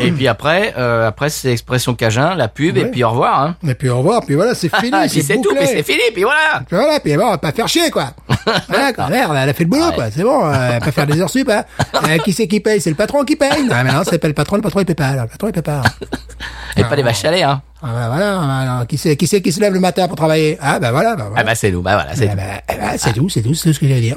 et puis après, euh, après c'est expression cajun, la pub, et puis au revoir. Hein. Et puis au revoir, puis voilà, c'est fini, Ah, puis c'est tout, puis c'est fini, puis voilà. Puis Voilà, puis bon, on va pas faire chier, quoi. Voilà, quoi. Merde, elle a fait le boulot, quoi. C'est bon, euh, elle va pas faire des heures sup, hein. Euh, qui c'est qui paye? C'est le patron qui paye. Ah, mais non, c'est pas le patron, le patron, il paye pas. alors, Le patron, il paye pas. Et pas les vaches à lait, hein. Ah, bah, voilà, alors, qui c'est, qui c'est qui se lève le matin pour travailler? Ah, bah voilà, bah voilà. Ah bah c'est nous, bah voilà, c'est Ah, bah, ah, bah, c'est tout, c'est tout, c'est tout ce que j'ai à dire.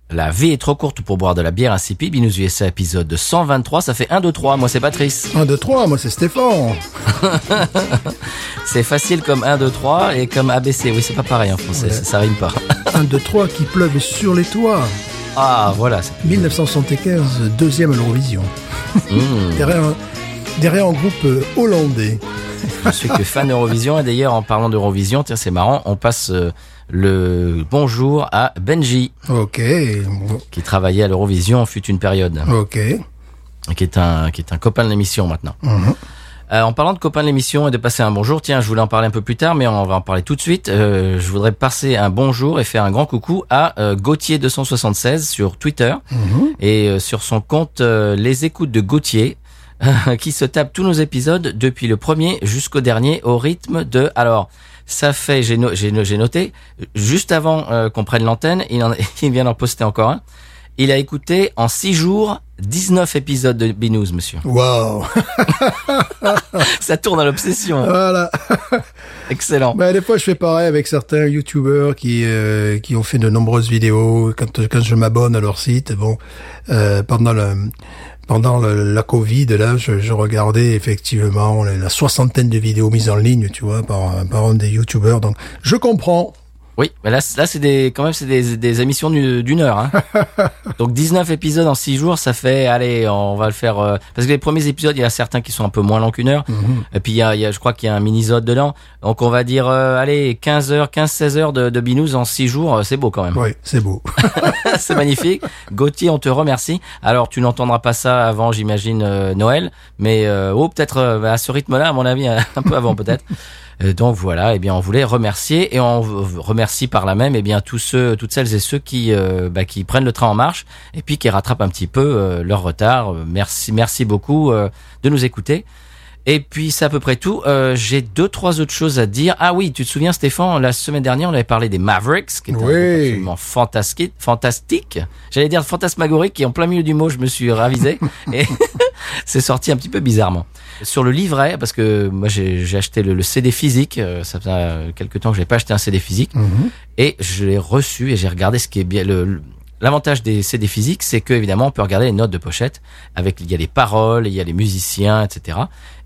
La vie est trop courte pour boire de la bière insipide. Binous USA épisode de 123, ça fait 1, 2, 3. Moi c'est Patrice. 1, 2, 3, moi c'est Stéphane. C'est facile comme 1, 2, 3 et comme ABC. Oui, c'est pas pareil en français, Ouais. ça, ça rime pas. 1, 2, 3 qui pleuve sur les toits. Ah, voilà. c'est- 1975, deuxième à l'Eurovision. Mmh. Derrière, un- derrière un groupe euh, hollandais. Je suis que fan d'Eurovision et d'ailleurs en parlant d'Eurovision, tiens c'est marrant, on passe euh, le bonjour à Benji Ok, qui travaillait à l'Eurovision fut une période, ok. qui est un qui est un copain de l'émission maintenant. Mhm. Euh, en parlant de copain de l'émission et de passer un bonjour, tiens, je voulais en parler un peu plus tard, mais on va en parler tout de suite. Euh, je voudrais passer un bonjour et faire un grand coucou à euh, Gauthier 276 sur Twitter Mhm. et sur son compte Les Écoutes de Gauthier, qui se tape tous nos épisodes depuis le premier jusqu'au dernier au rythme de. Alors, ça fait, j'ai no- j'ai no- j'ai noté, juste avant euh, qu'on prenne l'antenne, il, en- il vient d'en poster encore un. Il a écouté en six jours 19 épisodes de Binous, monsieur. Wow. Ça tourne à l'obsession. voilà. Excellent. Bah, des fois, je fais pareil avec certains youtubeurs qui euh, qui ont fait de nombreuses vidéos. Quand quand je m'abonne à leur site, bon, euh, pendant le pendant la Covid, là, je, regardais effectivement la, la soixantaine de vidéos mises en ligne, tu vois, par par un des youtubeurs. Donc, je comprends. Oui, mais là, là c'est des, quand même, c'est des, des émissions du- d'une heure. Hein. Donc 19 épisodes en 6 jours, ça fait, allez, on va le faire. euh, parce que les premiers épisodes, il y a certains qui sont un peu moins longs qu'une heure. Et puis il y a, il y a, je crois qu'il y a un mini-zode dedans. Donc on va dire, euh, allez, 15 heures, 15-16 heures de, de binous en 6 jours, euh, c'est beau quand même. Oui, c'est beau. c'est magnifique. Gauthier, on te remercie. Alors tu n'entendras pas ça avant, j'imagine, euh, Noël. Mais euh, oh, peut-être euh, à ce rythme-là, à mon avis, un peu avant peut-être. Euh, Donc voilà, eh bien on voulait remercier et on remercie par là même eh bien tous ceux, toutes celles et ceux qui euh, bah, qui prennent le train en marche et puis qui rattrapent un petit peu euh, leur retard. Merci, merci beaucoup de nous écouter. Et puis c'est à peu près tout. Euh, J'ai deux trois autres choses à dire. Ah oui, tu te souviens Stéphane, la semaine dernière on avait parlé des Mavericks, qui est un Oui. groupe absolument fantastique, fantastique. J'allais dire fantasmagorique et en plein milieu du mot je me suis ravisé et c'est sorti un petit peu bizarrement. Sur le livret, parce que moi j'ai acheté le, le CD physique, euh, ça fait euh, quelques temps que j'ai pas acheté un CD physique, Mhm. et je l'ai reçu et j'ai regardé ce qui est bien. Le, le- L'avantage des CD physiques, c'est que évidemment on peut regarder les notes de pochette avec il y a les paroles, il y a les musiciens, etc.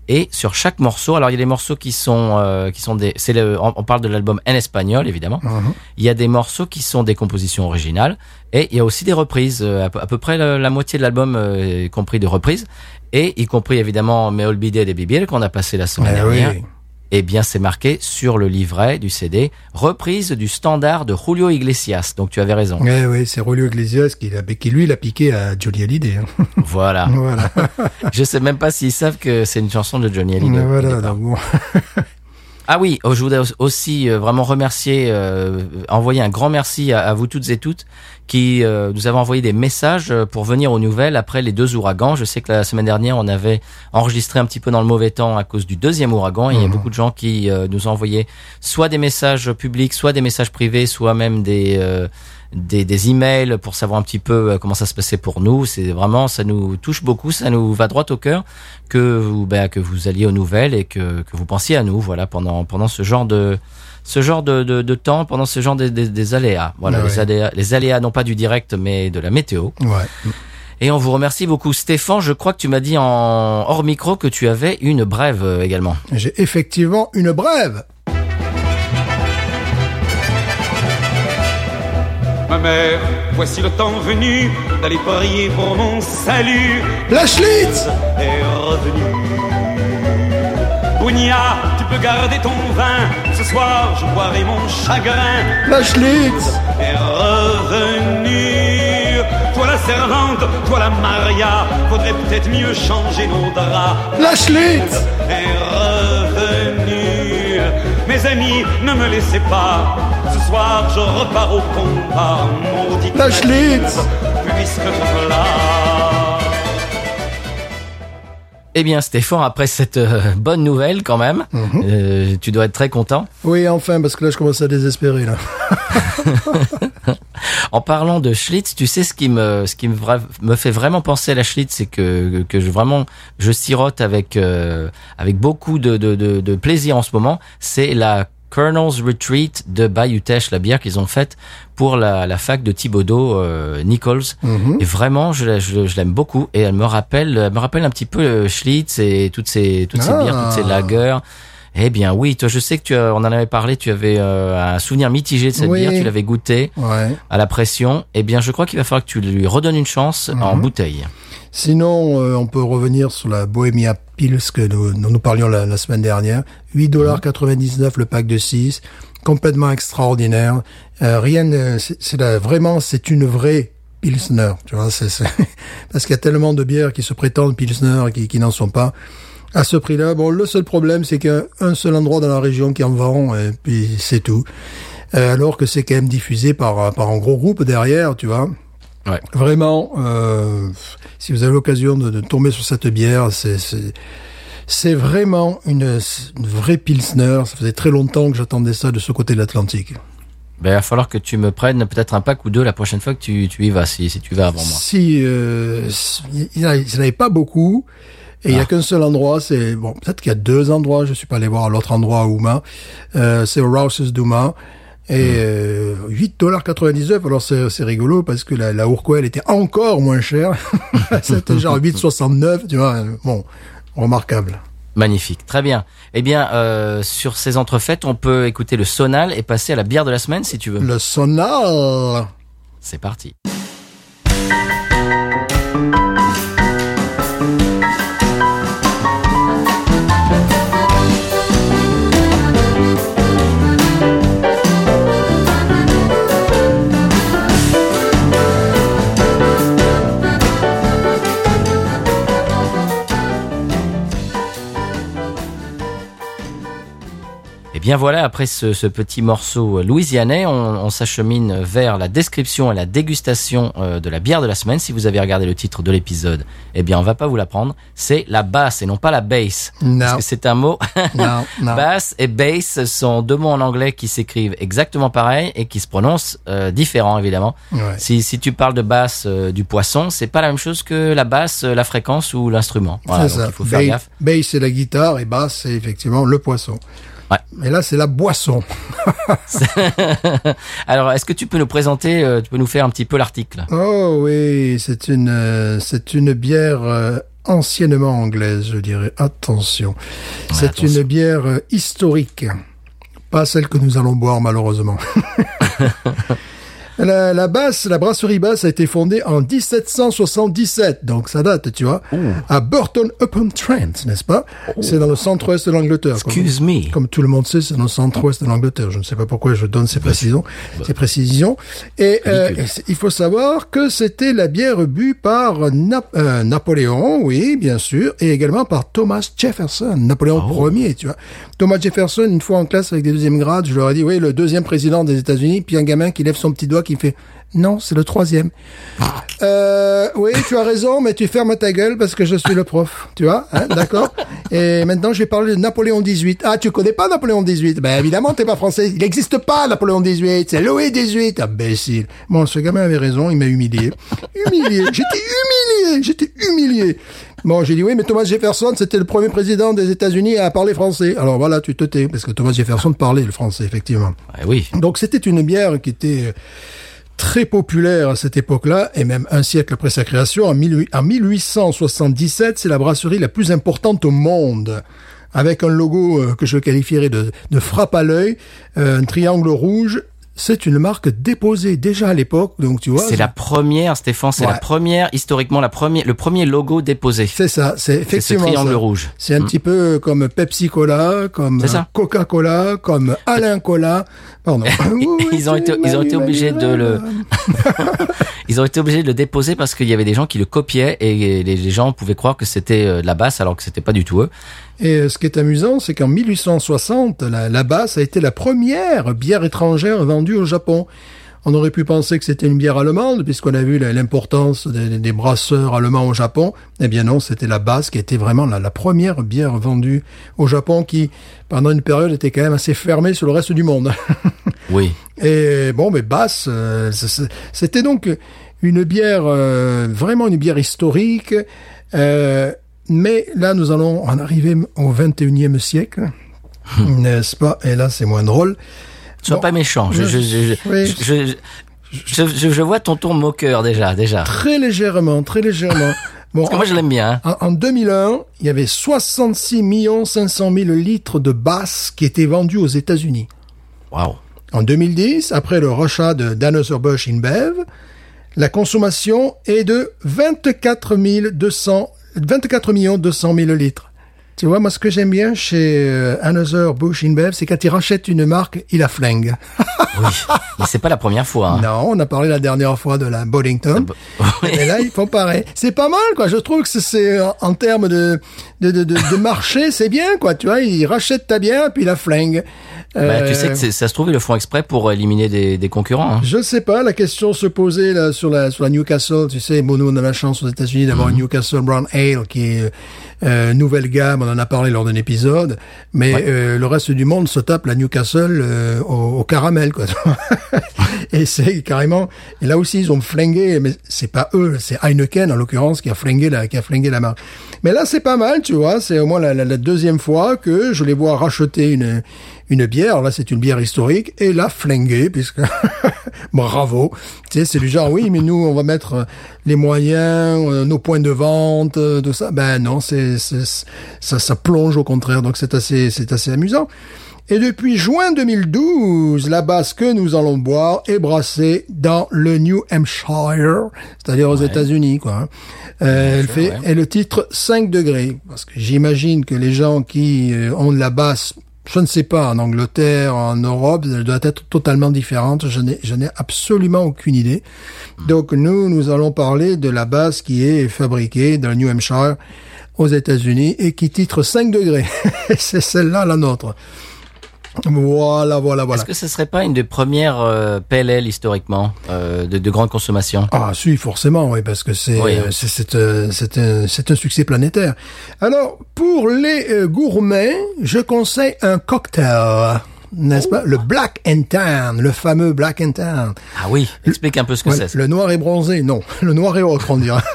Et sur chaque morceau, alors il y a des morceaux qui sont euh, qui sont des, c'est le, on, on parle de l'album en espagnol évidemment. Mhm. Il y a des morceaux qui sont des compositions originales et il y a aussi des reprises. euh, À peu, à peu près la, la moitié de l'album euh, est compris de reprises et y compris évidemment Me Olvidé de Bibiel qu'on a passé la semaine Eh dernière. oui. Eh bien, c'est marqué sur le livret du CD, reprise du standard de Julio Iglesias. Donc, tu avais raison. Eh oui, c'est Rolio Iglesias qui, lui l'a piqué à Johnny Hallyday. hein. voilà. voilà. Je sais même pas s'ils savent que c'est une chanson de Johnny Hallyday. voilà. donc bon. Ah oui, oh, je voudrais aussi euh, vraiment remercier, euh, envoyer un grand merci à, à vous toutes et toutes qui euh, nous avait envoyé des messages pour venir aux nouvelles après les deux ouragans. Je sais que la semaine dernière, on avait enregistré un petit peu dans le mauvais temps à cause du deuxième ouragan. Et il y a beaucoup de gens qui euh, nous ont envoyé soit des messages publics, soit des messages privés, soit même des euh, des, des emails pour savoir un petit peu euh, comment ça se passait pour nous. C'est vraiment, ça nous touche beaucoup, ça nous va droit au cœur que vous, ben, que vous alliez aux nouvelles et que, que vous pensiez à nous, voilà, pendant pendant ce genre de ce genre de, de, de temps, pendant ce genre des, des, des aléas. Voilà, les aléas, les aléas non pas du direct mais de la météo. Ouais. Et on vous remercie beaucoup, Stéphane. Je crois que tu m'as dit en hors micro que tu avais une brève euh, également. J'ai effectivement une brève. Ma mère, voici le temps venu d'aller prier pour mon salut. La Schlitz Est revenu. Bougnat, tu peux garder ton vin. Ce soir, je boirai mon chagrin. La Schlitz Est revenu. Toi la servante, toi la Maria. Faudrait peut-être mieux changer nos draps. La Schlitz est revenu. Mes amis, ne me laissez pas. Ce soir, je repars au combat. Maudit La Schlitz puisque je là. Eh bien, Stéphane, après cette euh, bonne nouvelle quand même, euh, tu dois être très content. Oui, enfin, parce que là, je commence à désespérer, là. En parlant de Schlitz, tu sais ce qui me, ce qui me, fait vraiment penser à la Schlitz, c'est que que je vraiment je sirote avec euh, avec beaucoup de, de, de, de plaisir en ce moment. C'est la Colonel's Retreat de Bayou Teche, la bière qu'ils ont faite pour la, la fac de Thibodeau euh, Nichols. Et vraiment, je, je, je l'aime beaucoup et elle me rappelle, elle me rappelle un petit peu le Schlitz et toutes ces toutes ces Ah. bières, toutes ces lagers. Eh bien oui, toi je sais que tu as, on en avait parlé, tu avais euh, un souvenir mitigé de cette Oui. bière, tu l'avais goûté Ouais. à la pression, eh bien, je crois qu'il va falloir que tu lui redonnes une chance en bouteille. Sinon, euh, on peut revenir sur la Bohemia Pils que nous, dont nous parlions la, la semaine dernière. 8,99$ le pack de 6. Complètement extraordinaire. Euh, rien, c'est vraiment, c'est une vraie Pilsner. Tu vois, c'est- parce qu'il y a tellement de bières qui se prétendent Pilsner et qui, qui n'en sont pas. À ce prix-là, bon, le seul problème, c'est qu'il y a un seul endroit dans la région qui en vend, et puis c'est tout. Euh, alors que c'est quand même diffusé par, par un gros groupe derrière, tu vois. Ouais. Vraiment, euh, si vous avez l'occasion de, de tomber sur cette bière, c'est c'est vraiment une, une vraie pilsner. Ça faisait très longtemps que j'attendais ça de ce côté de l'Atlantique. Ben, il va falloir que tu me prennes peut-être un pack ou deux la prochaine fois que tu, tu y vas, si, si tu vas avant moi. Si euh, il n'y en avait pas beaucoup. Et il n'y a Ah. qu'un seul endroit, c'est bon, peut-être qu'il y a deux endroits, je suis pas allé voir l'autre endroit à Houma. Euh, c'est au Rouse's d'Houma. Et euh, 8,99$, alors c'est c'est rigolo parce que la, la Urquell était encore moins chère. C'était genre 8,69$, tu vois. Bon, remarquable. Magnifique, très bien. Eh bien, euh, sur ces entrefaites, on peut écouter le sonal et passer à la bière de la semaine si tu veux. Le sonal C'est parti. Bien voilà, après ce, ce petit morceau louisianais, on, on s'achemine vers la description et la dégustation euh, de la bière de la semaine. Si vous avez regardé le titre de l'épisode, eh bien on va pas vous l'apprendre. C'est la basse et non pas la bass. Non. Parce que c'est un mot. Non, non. basse et bass sont deux mots en anglais qui s'écrivent exactement pareil et qui se prononcent euh, différents évidemment. Ouais. Si, si tu parles de basse euh, du poisson, c'est pas la même chose que la basse, euh, la fréquence ou l'instrument. Voilà, donc ça. il faut faire gaffe. Bass, c'est la guitare et basse, c'est effectivement le poisson. Ouais. Et là, c'est la boisson. Alors, est-ce que tu peux nous présenter, euh, tu peux nous faire un petit peu l'article Oh oui, c'est une euh, c'est une bière euh, anciennement anglaise, je dirais. Attention, c'est une bière historique, pas celle que nous allons boire malheureusement. La, la basse, la brasserie basse a été fondée en 1777, donc ça date, tu vois, à Burton upon Trent, n'est-ce pas? C'est dans le centre-ouest de l'Angleterre. comme- Excuse me. comme tout le monde sait, c'est dans le centre-ouest de l'Angleterre. Je ne sais pas pourquoi je donne ces précisions. Ces précisions. Et euh, il faut savoir que c'était la bière bue par Nap- euh, Napoléon, oui, bien sûr, et également par Thomas Jefferson, Napoléon Ier, tu vois. Thomas Jefferson, une fois en classe avec des deuxième grades, je leur ai dit, oui, le deuxième président des États-Unis, puis un gamin qui lève son petit doigt qui me fait non, c'est le troisième. Euh, oui, tu as raison, mais tu fermes ta gueule parce que je suis le prof, tu vois, hein, d'accord Et maintenant, je vais parler de Napoléon XVIII. Ah, tu connais pas Napoléon XVIII Ben évidemment, t'es pas français. Il n'existe pas Napoléon XVIII. C'est Louis XVIII. Imbécile. Bon, ce gamin avait raison. Il m'a humilié. Humilié. J'étais humilié. J'étais humilié. Bon, j'ai dit oui, mais Thomas Jefferson, c'était le premier président des États-Unis à parler français. Alors voilà, tu te tais, parce que Thomas Jefferson parlait le français, effectivement. Ouais, oui. Donc c'était une bière qui était très populaire à cette époque-là, et même un siècle après sa création, en, 18- en 1877, c'est la brasserie la plus importante au monde, avec un logo euh, que je qualifierais de, de frappe à l'œil, euh, un triangle rouge. C'est une marque déposée déjà à l'époque, donc tu vois. C'est la première, Stéphane, c'est Ouais. la première, historiquement, la première, le premier logo déposé. C'est ça, c'est C'est ce effectivement triangle ça. rouge. C'est un petit peu comme Pepsi Cola, comme. Coca-Cola, comme Alain Cola. Pardon. Ils ont été, ils ont été obligés de le, ils ont été obligés de le déposer parce qu'il y avait des gens qui le copiaient et les, les gens pouvaient croire que c'était euh, de la basse alors que c'était pas du tout eux. Et euh, ce qui est amusant, c'est qu'en 1860, la, la Basse a été la première bière étrangère vendue au Japon. On aurait pu penser que c'était une bière allemande, puisqu'on a vu l'importance des, des brasseurs allemands au Japon. Eh bien non, c'était la Basse qui était vraiment la, la première bière vendue au Japon, qui, pendant une période, était quand même assez fermée sur le reste du monde. Oui. Et bon, mais Basse, euh, c'était donc une bière, euh, vraiment une bière historique. Euh, mais là, nous allons en arriver au 21e siècle, n'est-ce pas? Et là, c'est moins drôle. Sois Bon. pas méchant. Je, Oui. vois ton ton moqueur déjà, déjà. Très légèrement, très légèrement. Bon, Parce que moi je l'aime bien. hein. en, en 2001, il y avait 66 500 000 litres de Basse qui étaient vendus aux États-Unis. Waouh. En 2010, après le rachat de d'Anheuser-Busch InBev, la consommation est de 24 200, 24 200 000 litres. Tu vois, moi, ce que j'aime bien chez euh, Anheuser-Busch InBev, c'est quand ils rachètent une marque, ils la flinguent. Oui. Mais c'est pas la première fois. hein. Non, on a parlé la dernière fois de la Boddington. Oui. Et là, ils font pareil. C'est pas mal, quoi. Je trouve que c'est- c'est, en- termes de, de, de, de, marché, c'est bien, quoi. Tu vois, ils rachètent ta bière, puis ils la flinguent. Bah, Euh, tu sais que c'est- ça se trouve ils le font exprès pour éliminer des, des concurrents. hein. Je sais pas, la question se posait là sur la sur la Newcastle, tu sais, bon, nous on a la chance aux États-Unis d'avoir une Newcastle Brown Ale qui est euh, nouvelle gamme, on en a parlé lors d'un épisode, mais Ouais. euh, le reste du monde se tape la Newcastle euh, au, au caramel quoi. et c'est carrément et là aussi ils ont flingué mais c'est pas eux, c'est Heineken en l'occurrence qui a flingué la qui a flingué la marque. Mais là c'est pas mal, tu vois, c'est au moins la, la- la deuxième fois que je les vois racheter une une bière, là c'est une bière historique, et la flinguer, puisque bravo. Tu sais, c'est du genre, oui, mais nous, on va mettre euh, les moyens, euh, nos points de vente, euh, tout ça. Ben non, c'est, c'est- ça, ça plonge au contraire, donc c'est assez, c'est assez amusant. Et depuis juin 2012, la basse que nous allons boire est brassée dans le New Hampshire, c'est-à-dire aux États-Unis, quoi. hein. Euh, elle fait, ouais. et le titre 5 degrés, parce que j'imagine que les gens qui ont de la basse, je ne sais pas, en Angleterre, en Europe, elle doit être totalement différente. Je n'ai, je n'ai absolument aucune idée. Donc nous, nous allons parler de la basse qui est fabriquée dans le New Hampshire aux États-Unis et qui titre 5 degrés. C'est celle-là la nôtre. Voilà, voilà, voilà. Est-ce que ce serait pas une des premières euh, PLL historiquement euh, de, de grande consommation? Ah, si, forcément, oui, parce que c'est Oui, euh, hein. c'est euh, un, un succès planétaire. Alors, pour les euh, gourmets, je conseille un cocktail, n'est-ce pas? Le Black and Tan, le fameux Black and Tan. Ah oui, explique un peu ce que c'est. le noir et bronzé, non, le noir et autre, on dirait.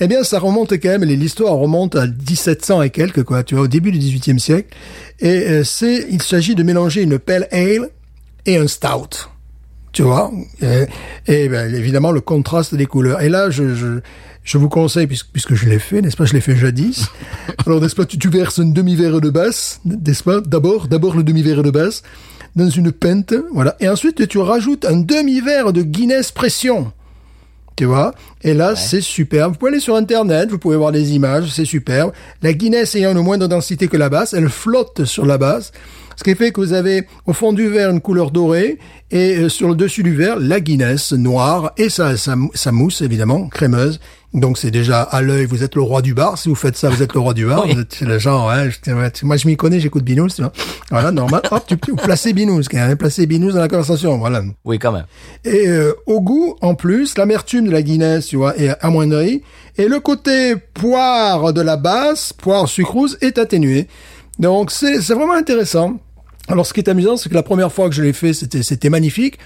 eh bien, ça remonte quand même, l'histoire remonte à 1700 et quelques, quoi, tu vois, au début du 18e siècle. Et euh, c'est, il s'agit de mélanger une pale ale et un stout. Tu vois, et, et ben, évidemment le contraste des couleurs. Et là, je, je, je vous conseille, puisque, puisque je l'ai fait, n'est-ce pas, je l'ai fait jadis. Alors, n'est-ce pas, tu, tu verses un demi-verre de basse, n'est-ce pas, d'abord, d'abord le demi-verre de basse, dans une pinte, voilà. Et ensuite, tu rajoutes un demi-verre de Guinness pression. Tu vois Et là, c'est superbe. Vous pouvez aller sur Internet, vous pouvez voir des images, c'est superbe. La Guinness ayant une moindre densité que la basse, elle flotte sur la basse. Ce qui fait que vous avez au fond du verre une couleur dorée et euh, sur le dessus du verre, la Guinness noire et sa, sa, sa mousse, évidemment, crémeuse. Donc c'est déjà à l'œil, vous êtes le roi du bar. Si vous faites ça, vous êtes le roi du bar. Oui. Vous êtes le genre, ouais, je- moi je m'y connais, j'écoute Binous. Tu vois. Voilà, normal. Hop, tu peux placer Binous, même, placer Binous dans la conversation. Voilà. Oui, quand même. Et euh, au goût, en plus, l'amertume de la Guinness, tu vois, est amoindrie. Et le côté poire de la basse, poire sucrose, est atténué. Donc c'est c'est vraiment intéressant. Alors ce qui est amusant, c'est que la première fois que je l'ai fait, c'était c'était magnifique.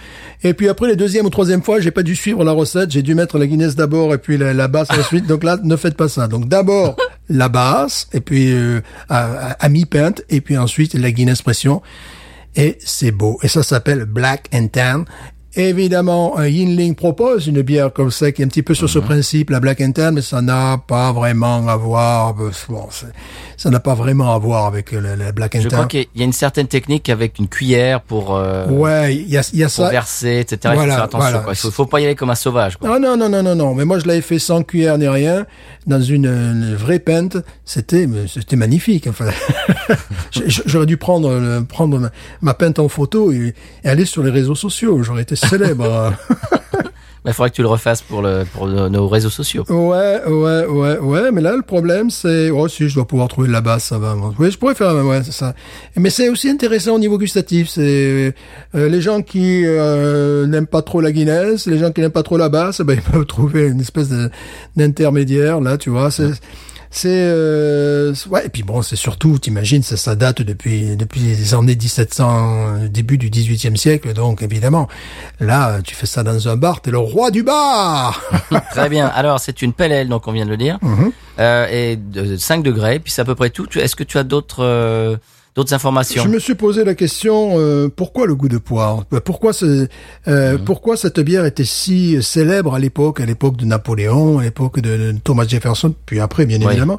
Et puis après, les deuxième ou troisième fois, j'ai pas dû suivre la recette. J'ai dû mettre la Guinness d'abord et puis la, la basse ensuite. Donc là, ne faites pas ça. Donc d'abord la basse et puis euh, à, à- à mi-pinte et puis ensuite la Guinness pression et c'est beau. Et ça s'appelle Black and Tan. Évidemment, Yinling propose une bière comme ça qui est un petit peu sur ce Mhm. principe, la Black Tan, mais ça n'a pas vraiment à voir. Bon, c'est- ça n'a pas vraiment à voir avec la, la Black and Je crois qu'il y a une certaine technique avec une cuillère pour, euh, Ouais, il y a, y a pour ça. verser, etc. Il faut Voilà, faire attention. voilà. quoi. Il faut, faut pas y aller comme un sauvage. Quoi. Ah non, non, non, non, non. Mais moi, je l'avais fait sans cuillère ni rien, dans une, une vraie pinte. C'était, c'était magnifique. Enfin, j'aurais dû prendre, le- prendre ma, pinte en photo et, et aller sur les réseaux sociaux. J'aurais été célèbre. Il faudrait que tu le refasses pour, le, pour nos réseaux sociaux. ouais, ouais, ouais, ouais. Mais là, le problème, c'est, oh, si je dois pouvoir trouver de la basse, ça va. Oui, je pourrais faire, ouais, c'est ça. Mais c'est aussi intéressant au niveau gustatif. C'est euh, les gens qui euh, n'aiment pas trop la Guinness, les gens qui n'aiment pas trop la basse, ben ils peuvent trouver une espèce d'intermédiaire là, tu vois. C'est c'est euh, ouais et puis bon c'est surtout t'imagines ça ça date depuis depuis les années 1700 début du 18e siècle donc évidemment là tu fais ça dans un bar t'es le roi du bar Très bien. Alors, c'est une pelle donc on vient de le dire. Mhm. Euh, et de 5 degrés, puis c'est à peu près tout. Est-ce que tu as d'autres euh, d'autres informations Je me suis posé la question euh, pourquoi le goût de poire? Pourquoi ce, euh, pourquoi cette bière était si célèbre à l'époque, à l'époque de Napoléon, à l'époque de, de Thomas Jefferson, puis après bien Oui. évidemment?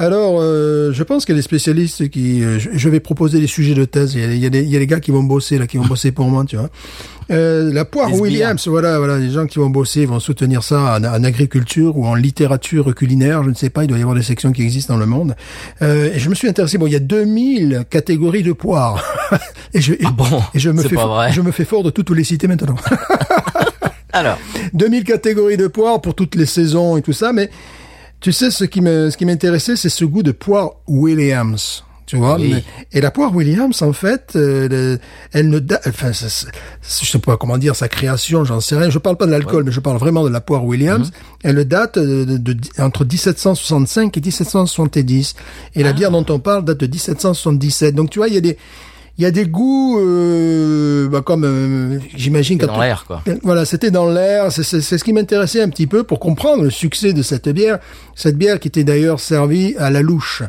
Alors, euh, je pense qu'il y a des spécialistes qui. euh, je, je vais proposer des sujets de thèse. Il y, a, il y a des, il y a des gars qui vont bosser là, qui vont bosser pour moi, tu vois. Euh, la poire Les. Williams, voilà, voilà, les gens qui vont bosser vont soutenir ça en, en agriculture ou en littérature culinaire, je ne sais pas, il doit y avoir des sections qui existent dans le monde. Euh, et je me suis intéressé, bon, il y a 2000 catégories de poires. et je, et, Ah bon et je me fais, fort- je me fais fort de toutes les citer maintenant. Alors, 2000 catégories de poires pour toutes les saisons et tout ça, mais tu sais, ce qui me, ce qui m'intéressait, c'est ce goût de poire Williams. Tu vois, Oui. mais- et la poire Williams, en fait, euh, le- elle ne date, enfin, ça- ça- je sais pas comment dire sa création, j'en sais rien. Je parle pas de l'alcool, mais je parle vraiment de la poire Williams. Mhm. Elle date de, de- de- entre 1765 et 1770, et Ah. la bière dont on parle date de 1777. Donc tu vois, il y a des, il y a des goûts, euh, bah, comme euh, j'imagine quand dans l'air, quoi. voilà, c'était dans l'air. C'est c'est- c'est ce qui m'intéressait un petit peu pour comprendre le succès de cette bière. Cette bière qui était d'ailleurs servie à la louche.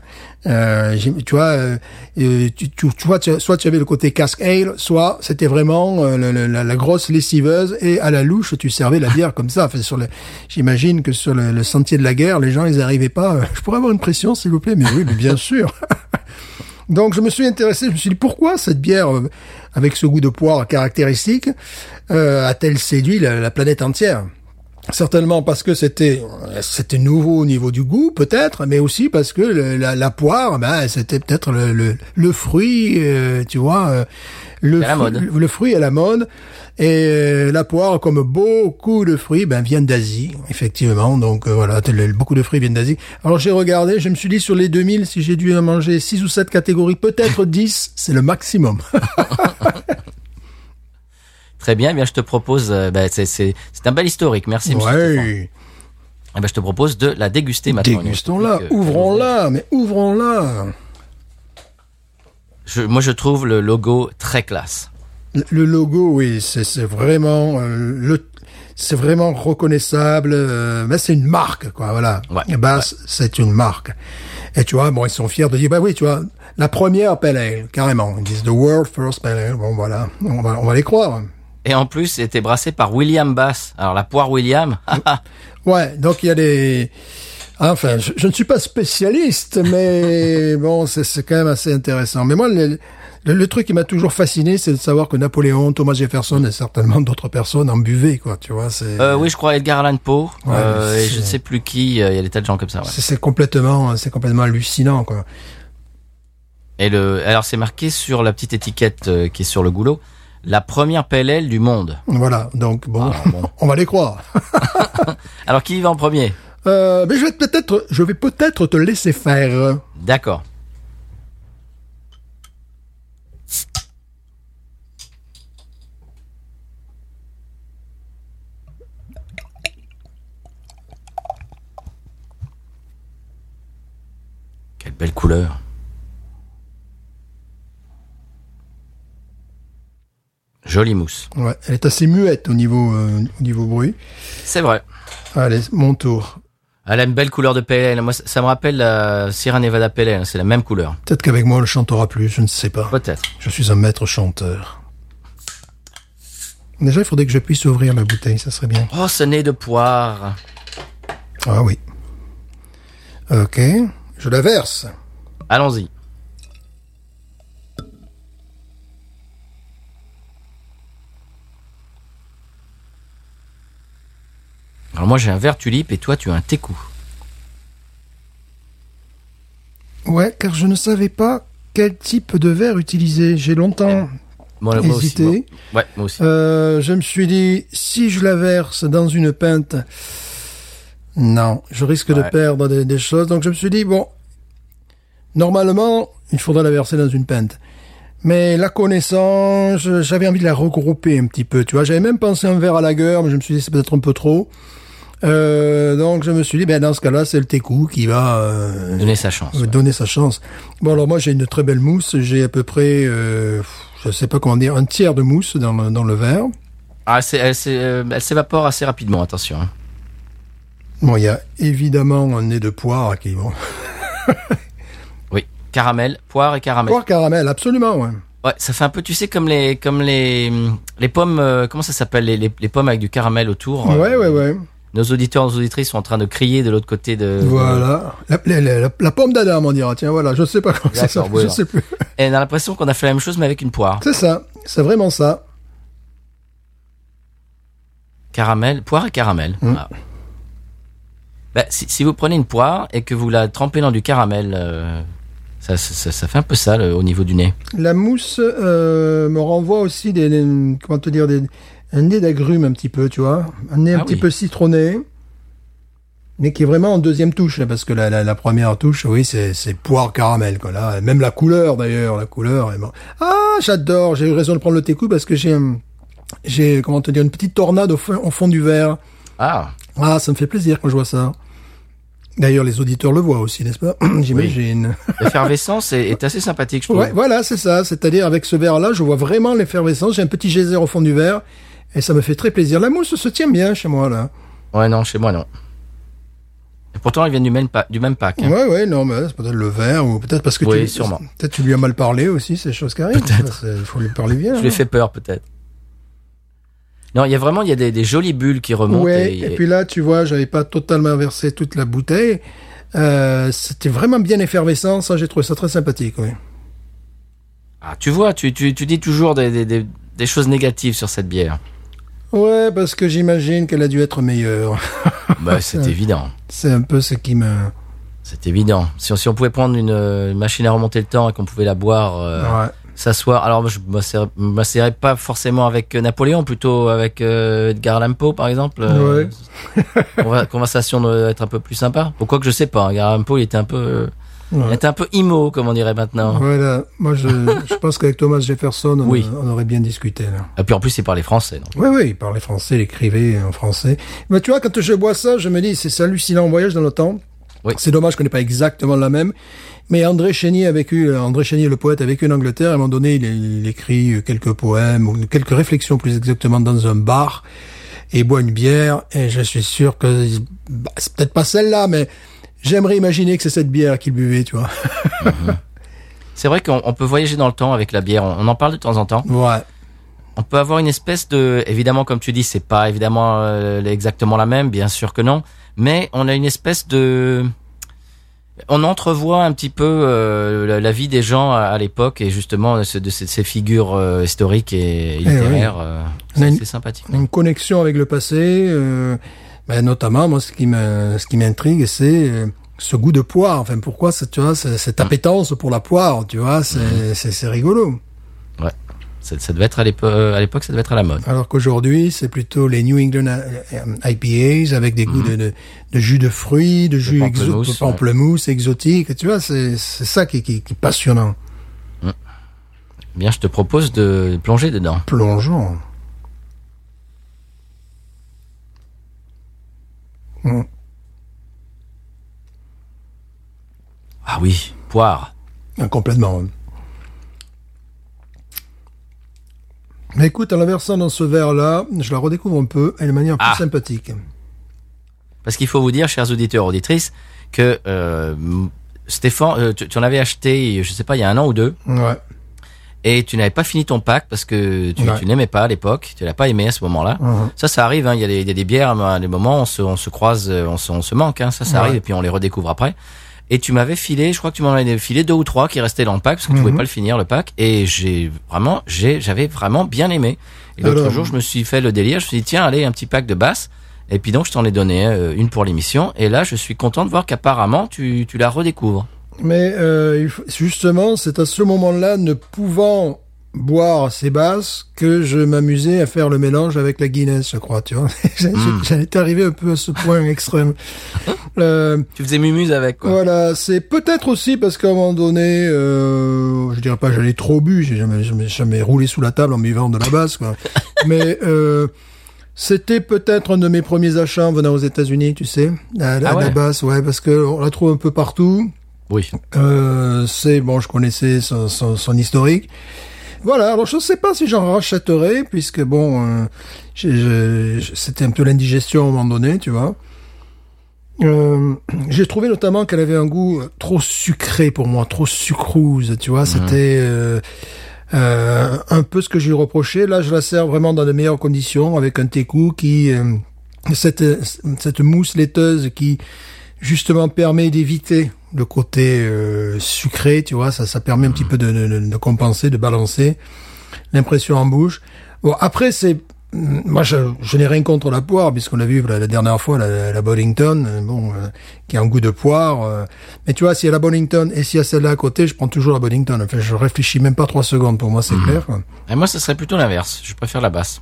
Euh, tu vois, euh, euh, tu, tu, tu vois, tu- soit tu avais le côté casque ale, soit c'était vraiment euh, la, la grosse lessiveuse et à la louche tu servais la bière comme ça. Enfin, sur le, j'imagine que sur le, le sentier de la guerre, les gens ils arrivaient pas. euh, je pourrais avoir une pression, s'il vous plaît, mais oui, mais bien sûr. Donc je me suis intéressé, je me suis dit pourquoi cette bière euh, avec ce goût de poire caractéristique euh, a-t-elle séduit la, la planète entière? Certainement parce que c'était c'était nouveau au niveau du goût peut-être, mais aussi parce que le- la, la poire, ben c'était peut-être le, le, le fruit, euh, tu vois, euh, le, à fruit- le fruit à la mode. Et euh, la poire, comme beaucoup de fruits, ben viennent d'Asie, effectivement. Donc euh, voilà, beaucoup de fruits viennent d'Asie. Alors j'ai regardé, je me suis dit sur les 2000, si j'ai dû en manger 6 ou 7 catégories, peut-être 10, c'est le maximum. Très bien, eh bien je te propose, euh, bah, c'est un bel historique. Merci. ouais, Eh ben, je te propose de la déguster maintenant. dégustons-la, euh, ouvrons-la, mais ouvrons-la. Je, moi, je trouve le logo très classe. Le- Le logo, oui, c'est vraiment euh, le, c'est vraiment reconnaissable. euh, mais c'est une marque, quoi. Voilà. Ouais, Et Bass, c'est une marque. Et tu vois, bon, ils sont fiers de dire, bah oui, tu vois, la première Pale Ale, carrément. Ils disent the world first Pale Ale. Bon, voilà, on va, on va les croire. Et en plus, c'était brassé par William Bass. Alors la poire William, Ouais, donc il y a des. Enfin, je, je ne suis pas spécialiste, mais bon, c'est quand même assez intéressant. Mais moi, le, le, le truc qui m'a toujours fasciné, c'est de savoir que Napoléon, Thomas Jefferson et certainement d'autres personnes en buvaient, quoi. Tu vois, c'est. euh, oui, je crois Edgar Allan Poe. Ouais, euh, et je ne sais plus qui. euh, Il y a des tas de gens comme ça. Ouais. C'est complètement, c'est complètement hallucinant, quoi. Et le, alors c'est marqué sur la petite étiquette qui est sur le goulot, la première PLL du monde. Voilà, donc bon, Ah, bon. on va les croire. Alors qui y va en premier Euh, mais je vais peut-être, je vais peut-être te laisser faire. D'accord. Quelle belle couleur. Jolie mousse. Ouais, elle est assez muette au niveau, euh, au niveau bruit. C'est vrai. Allez, mon tour. Elle a une belle couleur de PLL. Moi, ça, me rappelle la Sierra Nevada PLL. C'est la même couleur. Peut-être qu'avec moi, elle chantera plus, je ne sais pas. Peut-être. Je suis un maître chanteur. Déjà, il faudrait que je puisse ouvrir la bouteille, ça serait bien. Oh, ce nez de poire. Ah oui. Ok, je la verse. Allons-y. Alors moi j'ai un verre tulipe et toi tu as un técou. Ouais, car je ne savais pas quel type de verre utiliser. J'ai longtemps Moi, moi aussi, hésité. moi. Ouais, moi aussi. Euh, je me suis dit, si je la verse dans une pinte, non, je risque de perdre des, des choses. Donc je me suis dit, bon, normalement, il faudrait la verser dans une pinte. Mais la connaissant, je- j'avais envie de la regrouper un petit peu, tu vois. J'avais même pensé un verre à la gueule, mais je me suis dit, c'est peut-être un peu trop. Euh, donc je me suis dit, ben dans ce cas-là, c'est le Técou qui va euh, Donner sa chance. ouais. donner sa chance. Bon, alors moi, j'ai une très belle mousse. J'ai à peu près, euh, je sais pas comment dire, un tiers de mousse dans le, dans le verre. Ah, elle s'évapore assez rapidement, attention. hein. Bon, il y a évidemment un nez de poire qui bon. Oui, caramel, poire et caramel. Poire caramel, absolument, ouais. Ouais, ça fait un peu, tu sais, comme les, comme les, les pommes, euh, comment ça s'appelle, les, les, les pommes avec du caramel autour. euh, Ouais, ouais, ouais. Nos auditeurs, nos auditrices sont en train de crier de l'autre côté de. Voilà. La, la, la- pomme d'Adam, on dira. Tiens, voilà, je sais pas comment ça D'accord, s'appelle, ouais, je sais plus. Et on a l'impression qu'on a fait la même chose mais avec une poire. C'est ça, c'est vraiment ça. Caramel, poire et caramel. Mm. Ah. Bah, si, si vous prenez une poire et que vous la trempez dans du caramel, euh, ça, ça, ça fait un peu ça le- au niveau du nez. La mousse euh, me renvoie aussi des, des- comment te dire, des, un nez d'agrumes un petit peu, tu vois. Un nez un Ah petit oui. peu citronné. Mais qui est vraiment en deuxième touche, là, parce que la, la, la première touche, oui, c'est, poire caramel, quoi. Là, même la couleur, d'ailleurs, la couleur. est bon. Ah, j'adore. J'ai eu raison de prendre le técou parce que j'ai, j'ai, comment te dire, une petite tornade au fond, au fond du verre. Ah, Ah, ça me fait plaisir quand je vois ça. D'ailleurs, les auditeurs le voient aussi, n'est-ce pas? J'imagine. l'effervescence est, est assez sympathique, je trouve. Ouais, voilà, c'est ça. C'est-à-dire, avec ce verre-là, je vois vraiment l'effervescence. J'ai un petit geyser au fond du verre. Et ça me fait très plaisir. La mousse se tient bien chez moi, là. Ouais, non, chez moi, non. Et pourtant, ils viennent du même, pa- du même pack. hein. Ouais, ouais, non, mais c'est peut-être le verre, ou peut-être parce que Oui, tu... sûrement. Peut-être tu lui as mal parlé aussi, ces choses qui arrivent. Peut-être. Il faut lui parler bien. Je hein. lui ai fait peur, peut-être. Non, il y a vraiment, il y a des, des jolies bulles qui remontent. Ouais, et, et puis là, tu vois, j'avais pas totalement versé toute la bouteille. Euh, c'était vraiment bien effervescent. Ça, j'ai trouvé ça très sympathique, oui. Ah, tu vois, tu, tu, tu dis toujours des, des, des, des choses négatives sur cette bière. Ouais, parce que j'imagine qu'elle a dû être meilleure. Bah, c'est évident. C'est un peu ce qui me... C'est évident. Si on, si on pouvait prendre une euh, machine à remonter le temps et qu'on pouvait la boire, euh, Ouais. s'asseoir. Alors, je m'asseoir- m'asseoirais pas forcément avec euh, Napoléon, plutôt avec euh, Edgar Allan Poe, par exemple. Euh, conver- conversation doit être un peu plus sympa. Pourquoi que je sais pas. hein, Edgar Allan Poe, il était un peu, Ouais. était un peu imo, comme on dirait maintenant. Voilà. Moi, je, je pense qu'avec Thomas Jefferson, on, Oui. on aurait bien discuté, là. Et puis en plus, il parlait français. Donc. Oui, oui, il parlait français, il écrivait en français. Mais tu vois, quand je bois ça, je me dis, c'est hallucinant, on voyage dans le temps. Oui. C'est dommage qu'on n'ait pas exactement la même. Mais André Chénier a vécu, André Chénier, le poète, a vécu en Angleterre. À un moment donné, il, il écrit quelques poèmes, ou quelques réflexions plus exactement dans un bar, et il boit une bière, et je suis sûr que, bah, c'est peut-être pas celle-là, mais j'aimerais imaginer que c'est cette bière qu'il buvait, tu vois. C'est vrai qu'on on peut voyager dans le temps avec la bière. On, en parle de temps en temps. Ouais. On peut avoir une espèce de, évidemment, comme tu dis, c'est pas évidemment euh, exactement la même, bien sûr que non, mais on a une espèce de, on entrevoit un petit peu euh, la, la vie des gens à, à l'époque et justement ce- de ces, ces figures euh, historiques et littéraires. c'est une- c'est sympathique. une connexion avec le passé. Euh, ben, notamment, moi, ce qui me, ce qui m'intrigue, c'est euh, ce goût de poire. Enfin, pourquoi, tu vois, cette appétence pour la poire, tu vois, c'est, c'est rigolo. Ouais. Ça, ça devait être à l'époque, à l'époque, ça devait être à la mode. Alors qu'aujourd'hui, c'est plutôt les New England euh, IPAs avec des goûts de, de, de jus de fruits, de jus pamplemousse, de pamplemousse exotique. Tu vois, c'est ça qui, qui, qui est passionnant. Bien, je te propose de plonger dedans. Plongeons. Mm. Ah oui, poire. Ah, Complètement. Mais écoute, en la versant dans ce verre-là, je la redécouvre un peu et de manière plus Ah. sympathique. Parce qu'il faut vous dire, chers auditeurs, auditrices, que euh, Stéphane, euh, tu, tu en avais acheté, je sais pas, il y a un an ou deux, Ouais. Et tu n'avais pas fini ton pack parce que tu, Ouais. tu n'aimais pas à l'époque, tu l'as pas aimé à ce moment-là. Mhm. Ça, ça arrive. Hein, il y, a des- il y a des bières, à des moments, on se, on se croise, euh, on se, on se manque. Hein, ça, ça Ouais. arrive, et puis on les redécouvre après. Et tu m'avais filé, je crois que tu m'en avais filé deux ou trois qui restaient dans le pack parce que tu Mhm. pouvais pas le finir le pack. Et j'ai vraiment, j'ai, j'avais vraiment bien aimé. Et l'autre jour, je me suis fait le délire. Je me suis dit tiens, allez, un petit pack de basse. Et puis donc, je t'en ai donné euh, une pour l'émission. Et là, je suis content de voir qu'apparemment, tu, tu la redécouvres. Mais euh, justement, c'est à ce moment-là, ne pouvant boire ces basses, que je m'amusais à faire le mélange avec la Guinness, je crois, tu vois. J'en étais arrivé un peu à ce point extrême. Euh, Tu faisais mumuse avec quoi. Voilà, c'est peut-être aussi parce qu'à un moment donné, euh, je dirais pas ai trop bu, j'ai jamais, jamais, jamais roulé sous la table en buvant de la basse, quoi. Mais euh, c'était peut-être un de mes premiers achats en venant aux États-Unis, tu sais, la, la, Ah ouais. la basse, ouais, parce que on la trouve un peu partout. Oui. Euh, c'est bon, je connaissais son, son, son historique. Voilà, alors je sais pas si j'en rachèterai, puisque bon, euh, c'était un peu l'indigestion à un moment donné, tu vois. Euh, j'ai trouvé notamment qu'elle avait un goût trop sucré pour moi, trop sucrose, tu vois. C'était euh, euh, un peu ce que j'ai reproché. Là, je la sers vraiment dans de meilleures conditions avec un teku qui cette cette mousse laiteuse qui justement permet d'éviter le côté euh, sucré, tu vois. Ça ça permet un petit peu de, de, de compenser, de balancer l'impression en bouche. Bon, après c'est moi, je, je n'ai rien contre la poire, puisqu'on a vu la, la dernière fois la, la Bollington, euh, bon, euh, qui a un goût de poire. euh. mais tu vois, s'il y a la Bollington et s'il y a celle-là à côté, je prends toujours la Bollington. Enfin, je réfléchis même pas trois secondes. Pour moi, c'est clair. quoi. Et moi, ça serait plutôt l'inverse. Je préfère la basse.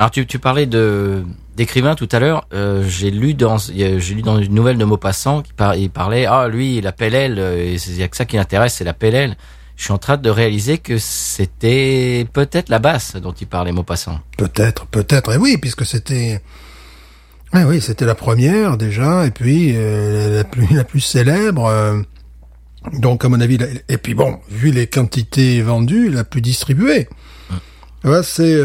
Alors, tu, tu parlais de d'écrivain tout à l'heure. Euh, j'ai lu dans j'ai lu dans une nouvelle de Maupassant qui par, il parlait ah lui la PLL euh, et il y a que ça qui l'intéresse c'est la PLL. Je suis en train de réaliser que c'était peut-être la basse dont il parlait Maupassant. Peut-être, peut-être. Et oui, puisque c'était, oui, oui, c'était la première déjà, et puis euh, la plus la plus célèbre. euh, donc, à mon avis, la- et puis bon, vu les quantités vendues, la plus distribuée. Ouais, c'est.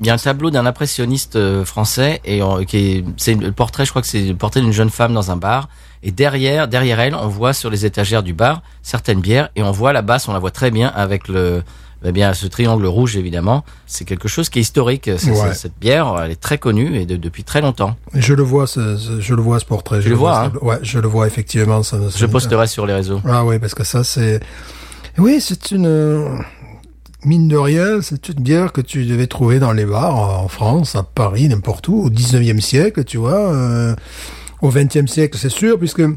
Il y a un tableau d'un impressionniste euh, français et qui est c'est le portrait je crois que c'est le portrait d'une jeune femme dans un bar et derrière derrière elle on voit sur les étagères du bar certaines bières et on voit la basse on la voit très bien avec le eh bien ce triangle rouge évidemment c'est quelque chose qui est historique C'est- Ouais. cette bière elle est très connue et de- depuis très longtemps Je le vois, ce, ce- je le vois ce portrait. Je le vois, tableau. Ouais, je le vois effectivement. Ça, je posterai sur les réseaux Ah oui, parce que ça c'est. Oui, c'est une mine de rien, c'est une bière que tu devais trouver dans les bars en France, à Paris, n'importe où, au 19e siècle, tu vois, euh, au 20e siècle, c'est sûr, puisque le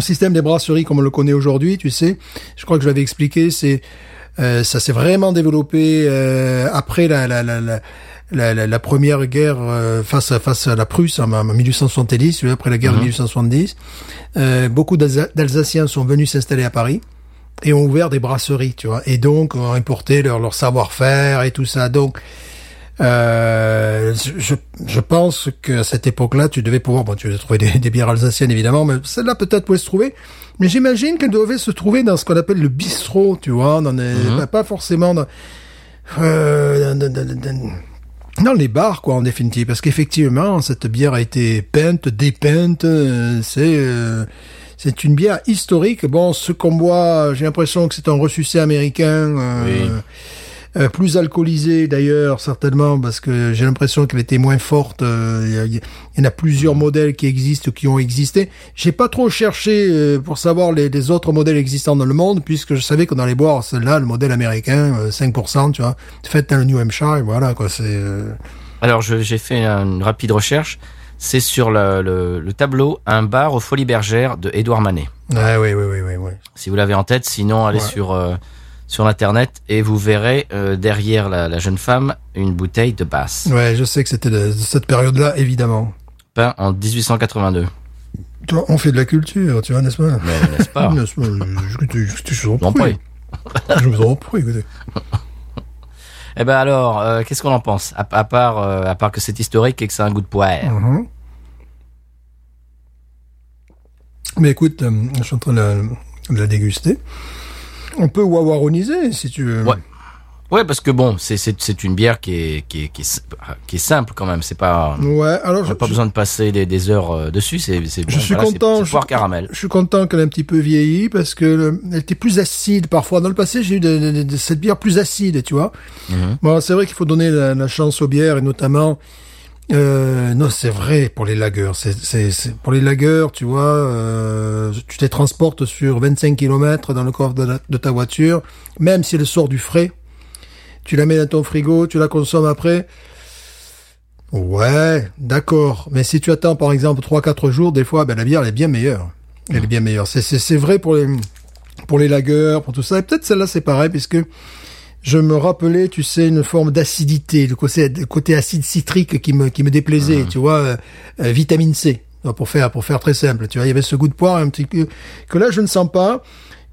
système des brasseries comme on le connaît aujourd'hui, tu sais, je crois que je l'avais expliqué, c'est euh, ça s'est vraiment développé euh, après la, la, la, la la, la, la première guerre euh, face à face à la Prusse en, en 1870, tu vois, après la guerre de 1870, euh, beaucoup d'Alsa- d'Alsaciens sont venus s'installer à Paris et ont ouvert des brasseries, tu vois, et donc ont importé leur, leur savoir-faire et tout ça. Donc, euh, je, je pense qu'à cette époque-là, tu devais pouvoir, bon, tu devais trouver des, des bières alsaciennes évidemment, mais celle-là peut-être pouvait se trouver. Mais j'imagine qu'elle devait se trouver dans ce qu'on appelle le bistrot, tu vois, dans des, pas, pas forcément dans, euh, dans, dans- les bars, quoi, en définitive, parce qu'effectivement, cette bière a été peinte, dépeinte, euh, c'est c'est une bière historique. Bon, ce qu'on boit, j'ai l'impression que c'est un ressucé américain, euh, Oui. euh, plus alcoolisé d'ailleurs, certainement, parce que j'ai l'impression qu'elle était moins forte. euh, Il y en a plusieurs modèles qui existent, qui ont existé. J'ai pas trop cherché euh, pour savoir les, les autres modèles existants dans le monde, puisque je savais dans les boire, celle-là, le modèle américain, euh, 5%, tu vois, fait dans le New Hampshire, et voilà, quoi, c'est... euh, alors j'ai fait une rapide recherche c'est sur le, le, le tableau un bar aux Folies Bergères de Édouard Manet Ouais, oui, oui, oui, oui, oui. si vous l'avez en tête sinon allez Ouais. sur euh, sur internet et vous verrez euh, derrière la, la jeune femme une bouteille de basse, Ouais, je sais que c'était de, de cette période-là, évidemment. peint en 1882. Tu vois, on fait de la culture, tu vois, n'est-ce pas? Mais n'est-ce pas? N'est-ce pas? Je, je, je, je vous en J'en prie. prie. Je vous en prie, écoutez. Eh ben alors, euh, qu'est-ce qu'on en pense? À, à part euh, à part que c'est historique et que c'est un goût de poire. Mhm. Mais écoute, euh, je suis en train de la, de la déguster. On peut wawaroniser, si tu veux. Ouais. Ouais, parce que bon, c'est c'est c'est une bière qui est qui est qui est, sim- qui est simple quand même. C'est pas Ouais, alors on n'a pas je- besoin de passer des, des heures euh, dessus. C'est c'est Je bon, suis voilà, content, je- caramel. je suis content qu'elle ait un petit peu vieilli parce que le- elle était plus acide parfois. Dans le passé, j'ai eu de, de- de cette bière plus acide, tu vois. Mhm. Bon, c'est vrai qu'il faut donner la, la chance aux bières et notamment. Euh, non, c'est vrai pour les lagueurs. C'est, pour les lagueurs, tu vois, euh, tu te transportes sur 25 km dans le coffre de, de ta voiture, même si elle sort du frais. Tu la mets dans ton frigo, tu la consommes après. Ouais, d'accord. Mais si tu attends par exemple 3-4 jours, des fois, ben, la bière elle est bien meilleure. Elle est bien meilleure. C'est, c'est, c'est vrai pour les, pour les lagueurs, pour tout ça. Et peut-être celle-là c'est pareil puisque je me rappelais, tu sais, une forme d'acidité, le côté, acide citrique qui me, qui me déplaisait, tu vois, euh, euh, vitamine C. Pour faire, pour faire très simple, tu vois, il y avait ce goût de poire un petit peu, que là je ne sens pas,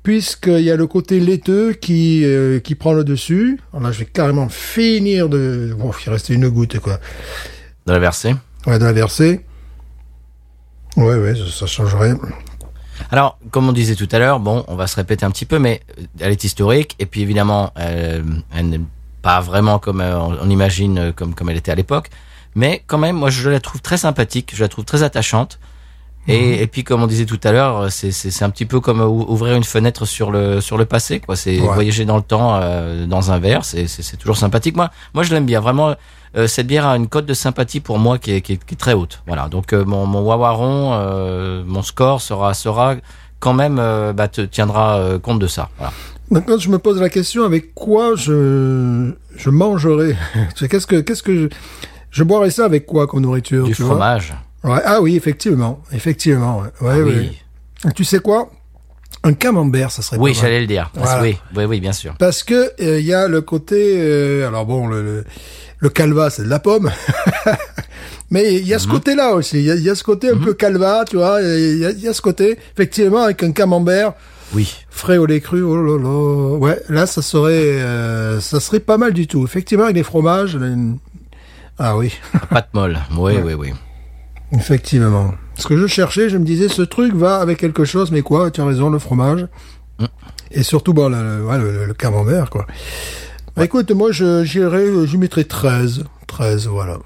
puisqu'il y a le côté laiteux qui, euh, qui prend le dessus. Alors là, je vais carrément finir de, bon, il restait une goutte, quoi. De la versée. Ouais, de la verser. Ouais, ouais, ça, ça changerait. Alors, comme on disait tout à l'heure, bon, on va se répéter un petit peu, mais euh, elle est historique et puis évidemment, elle, elle n'est pas vraiment comme euh, on imagine euh, comme comme elle était à l'époque, mais quand même, moi, je la trouve très sympathique, je la trouve très attachante. Et, et puis, comme on disait tout à l'heure, c'est c'est c'est un petit peu comme ou- ouvrir une fenêtre sur le sur le passé, quoi. C'est Ouais. voyager dans le temps euh, dans un verre, c'est c'est c'est toujours sympathique. Moi, moi, je l'aime bien. Vraiment, euh, cette bière a une cote de sympathie pour moi qui est qui est, qui est très haute. Voilà. Donc, euh, mon mon Wawaron, euh, mon score sera sera quand même euh, bah, te tiendra euh, compte de ça. Voilà. Maintenant, je me pose la question avec quoi je, je sais, Qu'est-ce que, qu'est-ce que je, je boirais ça avec quoi comme nourriture, Du tu vois? fromage. Ouais, ah oui, effectivement, effectivement. Ouais, Ah oui. ouais. Tu sais quoi? Un camembert, ça serait Oui, j'allais le dire. Parce- Voilà. Oui, oui, oui, bien sûr. Parce que euh, il y a le côté, euh, alors bon, le, le, le calva, c'est de la pomme, mais il y a ce Mhm. côté-là aussi. Il y a, il y a ce côté un peu calva, tu vois. Il y, y a ce côté, effectivement, avec un camembert Oui. frais au lait cru. Oh là là, ouais, là, ça serait, euh, ça serait pas mal du tout. Effectivement, avec des fromages. une- Ah oui, pâte molle. Oui, oui, oui. Effectivement. Ce que je cherchais, je me disais, ce truc va avec quelque chose, mais quoi Tu as raison, le fromage. Mm. Et surtout, bon, le, le, ouais, le- le camembert, quoi. Bah, écoute, moi, je j'irais, je mettrais 13. 13, voilà.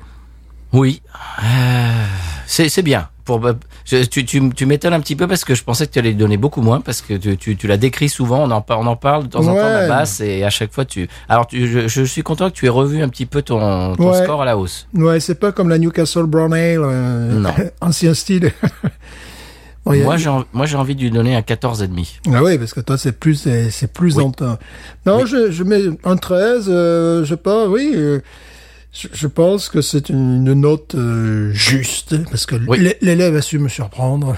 Oui. Euh, c'est c'est bien. Pour, bah, je- tu tu, tu m'étonnes un petit peu parce que je pensais que tu allais lui donner beaucoup moins parce que tu, tu, tu l'as décrit souvent, on en, on en parle de temps en temps, la basse, et à chaque fois tu... Alors tu, je, je suis content que tu aies revu un petit peu ton, ton Ouais. score à la hausse. Ouais, c'est pas comme la Newcastle Brown Ale, euh, ancien style. Bon, a- Moi j'ai moi j'ai envie de lui donner un 14,5. Ah oui, parce que toi, c'est plus, c'est, c'est plus Oui. en temps. Non, Oui. je, je mets un 13, euh, je sais pas, oui, euh, je, pense que c'est une, note euh, juste, parce que Oui. l'élève a su me surprendre.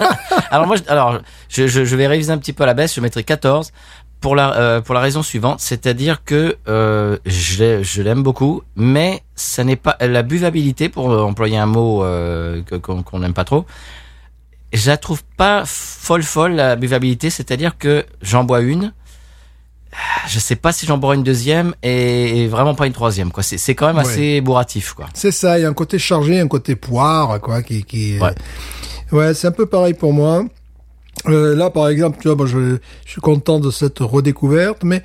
Alors moi, je, alors je, je, je vais réviser un petit peu à la baisse. Je mettrai 14 pour la euh, pour la raison suivante, c'est-à-dire que euh, je l'ai- je l'aime beaucoup, mais ça n'est pas la buvabilité pour employer un mot euh, qu'on qu'on n'aime pas trop. Je la trouve pas folle folle la buvabilité, c'est-à-dire que j'en bois une. Je sais pas si j'en bois une deuxième et, vraiment pas une troisième quoi. C'est c'est quand même Ouais. assez bourratif quoi. c'est ça, il y a un côté chargé, un côté poire, quoi, qui, qui, Ouais. ouais, c'est un peu pareil pour moi. Euh, là, par exemple, tu vois, bon, je, je suis content de cette redécouverte, mais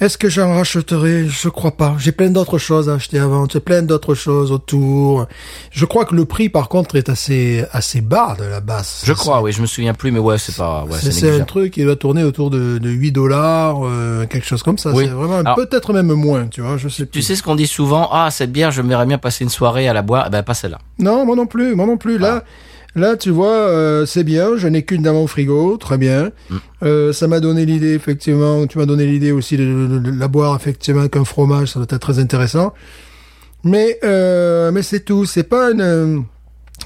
est-ce que j'en rachèterai Je crois pas. J'ai plein d'autres choses à acheter avant. J'ai plein d'autres choses autour. Je crois que le prix, par contre, est assez assez bas de la base. Je crois, oui, je me souviens plus, mais ouais, c'est pas, ouais, C'est un truc qui doit tourner autour de, de 8 dollars, euh, quelque chose comme ça. Oui. C'est vraiment peut-être même moins, tu vois. Je sais Tu plus. sais ce qu'on dit souvent, ah cette bière, je me verrais bien passer une soirée à la boire, eh ben pas celle-là. Non, moi non plus, moi non plus. Là, là, tu vois, euh, c'est bien. Je n'ai qu'une dans mon frigo, très bien. Mm. Euh, ça m'a donné l'idée, effectivement. Tu m'as donné l'idée aussi de, de- de la boire, effectivement, avec un fromage. Ça doit être très intéressant. Mais, euh, mais c'est tout. C'est pas une.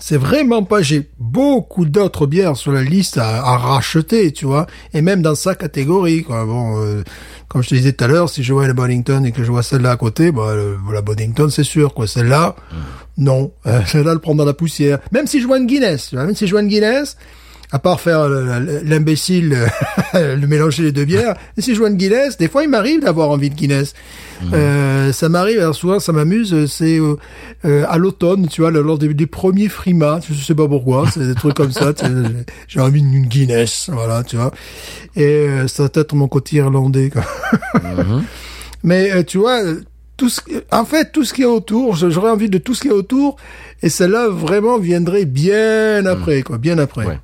C'est vraiment pas. J'ai beaucoup d'autres bières sur la liste à, à racheter, tu vois. Et même dans sa catégorie, quoi. Bon, euh, comme je te disais tout à l'heure, si je vois la Bonington et que je vois celle-là à côté, bah, le- la Bonington, c'est sûr, quoi. Celle-là, non. Euh, celle-là, le prendre dans la poussière. Même si je vois une Guinness, tu vois, même si je vois une Guinness, à part faire le- l'imbécile, euh, le mélanger les deux bières, si je vois une Guinness, des fois, il m'arrive d'avoir envie de Guinness. Euh, ça m'arrive, alors souvent, ça m'amuse, euh, c'est euh, euh, à l'automne, tu vois, lors des, des premiers frimas, je sais pas pourquoi, c'est des trucs comme ça, tu sais, j'ai envie d'une Guinness, voilà, tu vois. Et euh, ça doit être mon côté irlandais, quoi. Mais euh, tu vois, tout ce, en fait, tout ce qui est autour, j'aurais envie de tout ce qui est autour, et celle-là vraiment viendrait bien après, quoi, bien après. Ouais.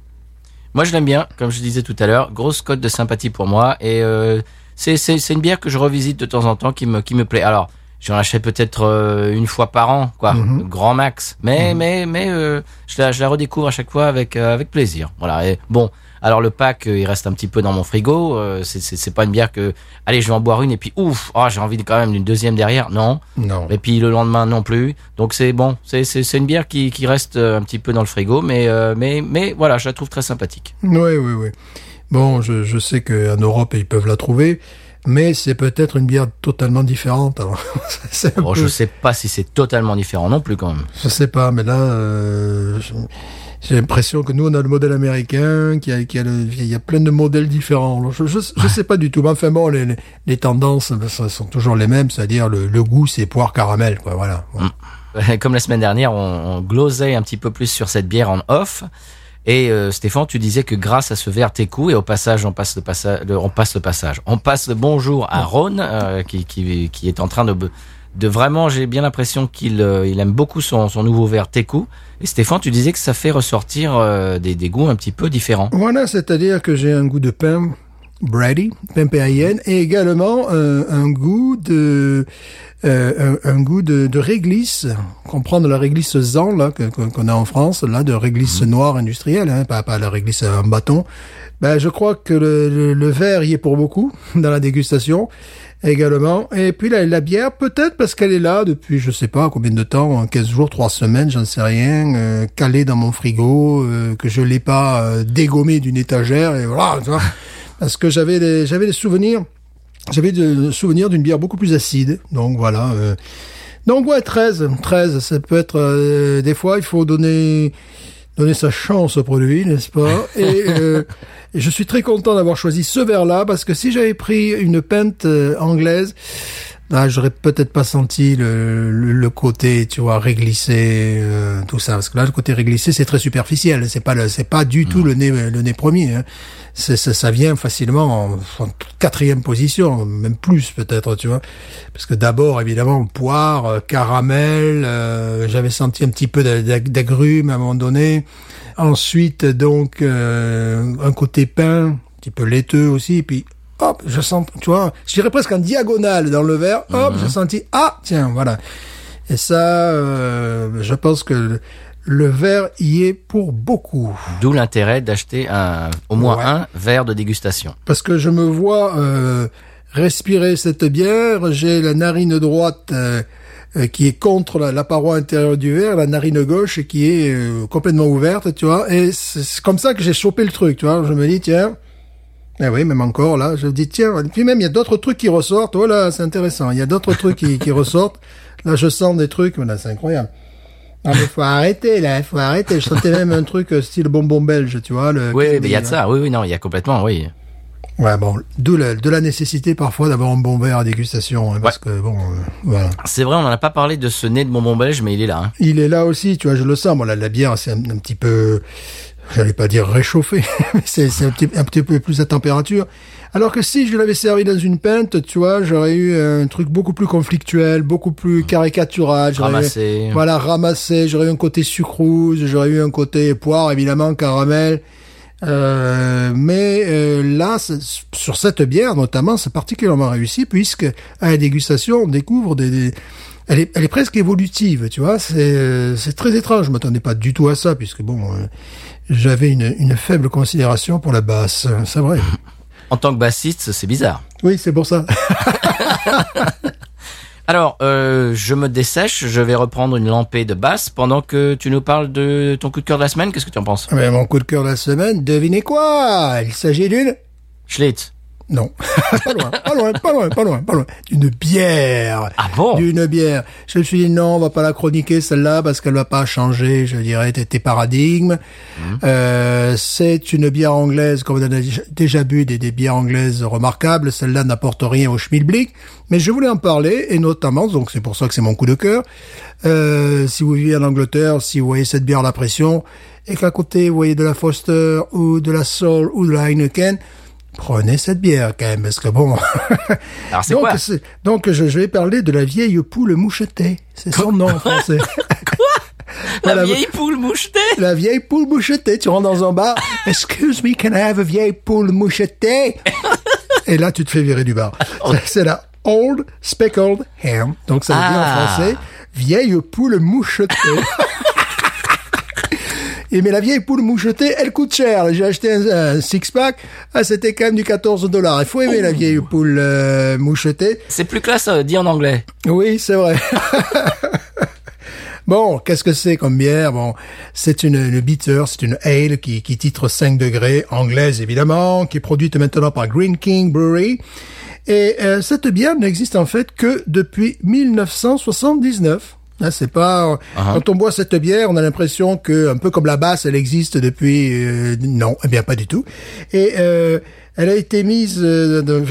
Moi, je l'aime bien, comme je disais tout à l'heure. Grosse cote de sympathie pour moi. Et euh, c'est c'est c'est une bière que je revisite de temps en temps, qui me qui me plaît. Alors, j'en achète peut-être euh, une fois par an, quoi, grand max. Mais mais mais euh, je la je la redécouvre à chaque fois avec euh, avec plaisir. Voilà. Et bon. Alors le pack, euh, il reste un petit peu dans mon frigo. Euh, c'est pas une bière que, allez, je vais en boire une et puis ouf, oh, j'ai envie de- quand même d'une deuxième derrière. Non. Non. Et puis le lendemain non plus. Donc c'est bon, c'est une bière qui qui reste euh, un petit peu dans le frigo, mais euh, mais mais voilà, je la trouve très sympathique. Oui, oui, oui. Bon, je, je sais qu'en Europe, ils peuvent la trouver, mais c'est peut-être une bière totalement différente. Alors, Bon, peu- je sais pas si c'est totalement différent non plus quand même. Je sais pas, mais là, euh, j'ai l'impression que nous, on a le modèle américain, qu'il y a, y a, le- il y a plein de modèles différents. Alors, je, je sais pas du tout. Mais enfin bon, les, tendances ben, ça sont toujours les mêmes, c'est-à-dire le, le goût, c'est poire caramel, quoi. Voilà. Bon. Comme la semaine dernière, on, on glosait un petit peu plus sur cette bière en off. Et euh, Stéphane, tu disais que grâce à ce verre Técou, et au passage, on passe le passage, on passe le passage, on passe le bonjour à Ron, euh, qui, qui, qui est en train de, de vraiment, j'ai bien l'impression qu'il euh, il aime beaucoup son, son nouveau verre Técou. Et Stéphane, tu disais que ça fait ressortir euh, des, des goûts un petit peu différents. Voilà, c'est-à-dire que j'ai un goût de pain, Brady, pain PAIN, et également euh, un goût de euh, un, un goût de, de réglisse, qu'on prend de la réglisse Zan là qu'on a en France, là de réglisse noire industrielle, hein, pas pas la réglisse en bâton. Ben je crois que le, le, le verre y est pour beaucoup dans la dégustation également. Et puis la, la bière, peut-être parce qu'elle est là depuis, je sais pas combien de temps, 15 jours, 3 semaines, j'en sais rien, euh, calée dans mon frigo, euh, que je l'ai pas euh, dégommée d'une étagère, et voilà, tu vois. parce que j'avais des, souvenirs, j'avais des souvenirs d'une bière beaucoup plus acide, donc voilà. euh. donc ouais, 13, 13, ça peut être, des fois, il faut donner donner sa chance au produit, n'est-ce pas? Et, je suis très content d'avoir choisi ce verre-là parce que si j'avais pris une pinte euh, anglaise, là, j'aurais peut-être pas senti le, le, le côté, tu vois, réglissé, euh, tout ça. Parce que là, le côté réglissé, c'est très superficiel. C'est pas, le, c'est pas du tout le nez, le nez premier. Hein. Ça, ça vient facilement en, en quatrième position, même plus peut-être, tu vois. Parce que d'abord, évidemment, poire, euh, caramel. euh, j'avais senti un petit peu d'a- d'a- d'agrumes à un moment donné. Ensuite, donc, euh, un côté pain, un petit peu laiteux aussi. Et puis, hop, je sens, tu vois, je dirais presque en diagonale dans le verre. Hop, j'ai senti, ah, tiens, voilà. Et ça, euh, je pense que le, verre y est pour beaucoup. D'où l'intérêt d'acheter un, au moins Ouais. un verre de dégustation. Parce que je me vois euh, respirer cette bière, j'ai la narine droite euh, qui est contre la, la paroi intérieure du verre, la narine gauche qui est euh, complètement ouverte, tu vois. Et c'est comme ça que j'ai chopé le truc, tu vois. Je me dis, tiens, eh oui, même encore là, je dis, tiens, et puis même il y a d'autres trucs qui ressortent, voilà, c'est intéressant. Il y a d'autres trucs qui, qui ressortent. Là, je sens des trucs, voilà, c'est incroyable. Ah mais faut arrêter là, faut arrêter. Je sentais même un truc euh, style bonbon belge, tu vois. Le Oui, mais il y a de là. ça. Oui, oui, non, il y a complètement, oui. Ouais, bon, d'où la, de la nécessité parfois d'avoir un bon verre à dégustation, hein, parce que bon, euh, voilà. C'est vrai, on n'en a pas parlé de ce nez de bonbon belge, mais il est là. hein. Il est là aussi, tu vois, je le sens. Bon, la, la bière, c'est un, un petit peu, j'allais pas dire réchauffé, mais c'est un petit, un petit peu plus à température. Alors que si je l'avais servi dans une pinte, tu vois, j'aurais eu un truc beaucoup plus conflictuel, beaucoup plus caricatural. j'aurais eu- Ramassé. Voilà, ramassé. J'aurais eu un côté sucrose, j'aurais eu un côté poire, évidemment, caramel. Euh, mais euh, là, sur cette bière notamment, c'est particulièrement réussi puisque à la dégustation, on découvre des, des- elle est, elle est presque évolutive, tu vois. C'est, euh, c'est très étrange. Je m'attendais pas du tout à ça puisque bon, euh, j'avais une, une faible considération pour la basse. C'est vrai. En tant que bassiste, c'est bizarre. Oui, c'est pour ça. Alors, euh, je me dessèche, je vais reprendre une lampée de basse pendant que tu nous parles de ton coup de cœur de la semaine. Qu'est-ce que tu en penses? Mais mon coup de cœur de la semaine, devinez quoi? Il s'agit d'une Schlitz. Non, pas loin, pas loin, pas loin, pas loin, pas loin. D'une bière. Ah bon? D'une bière. Je me suis dit non, on va pas la chroniquer celle-là parce qu'elle va pas changer, je dirais, tes, tes paradigmes. Mhm. Euh, c'est une bière anglaise, comme on a déjà- déjà bu des, des bières anglaises remarquables. Celle-là n'apporte rien au schmilblick, mais je voulais en parler et notamment, donc c'est pour ça que c'est mon coup de cœur. Euh, si vous vivez en Angleterre, si vous voyez cette bière à la pression et qu'à côté vous voyez de la Foster ou de la Sol ou de la Heineken, prenez cette bière quand même parce que bon. Alors c'est donc, quoi donc je, je vais parler de la vieille poule mouchetée. C'est son nom en français. La Voilà, vieille poule mouchetée La vieille poule mouchetée. Tu rentres dans un bar. Excuse me, can I have a vieille poule mouchetée? Et là, tu te fais virer du bar. C'est la Old Speckled Ham. Donc, ça veut dire Ah. en français, vieille poule mouchetée. Et mais la vieille poule mouchetée, elle coûte cher. J'ai acheté un, un six-pack. Ah, c'était quand même du 14 dollars. Il faut aimer la vieille poule euh, mouchetée. C'est plus classe euh, dit en anglais. Oui, c'est vrai. Bon, qu'est-ce que c'est comme bière? Bon, c'est une, une bitter, c'est une ale qui, qui titre 5 degrés, anglaise évidemment, qui est produite maintenant par Green King Brewery. Et euh, cette bière n'existe en fait que depuis 1979. Là, c'est pas quand on boit cette bière, on a l'impression que un peu comme la basse, elle existe depuis euh, non, eh bien pas du tout. Et euh, elle a été mise euh, de-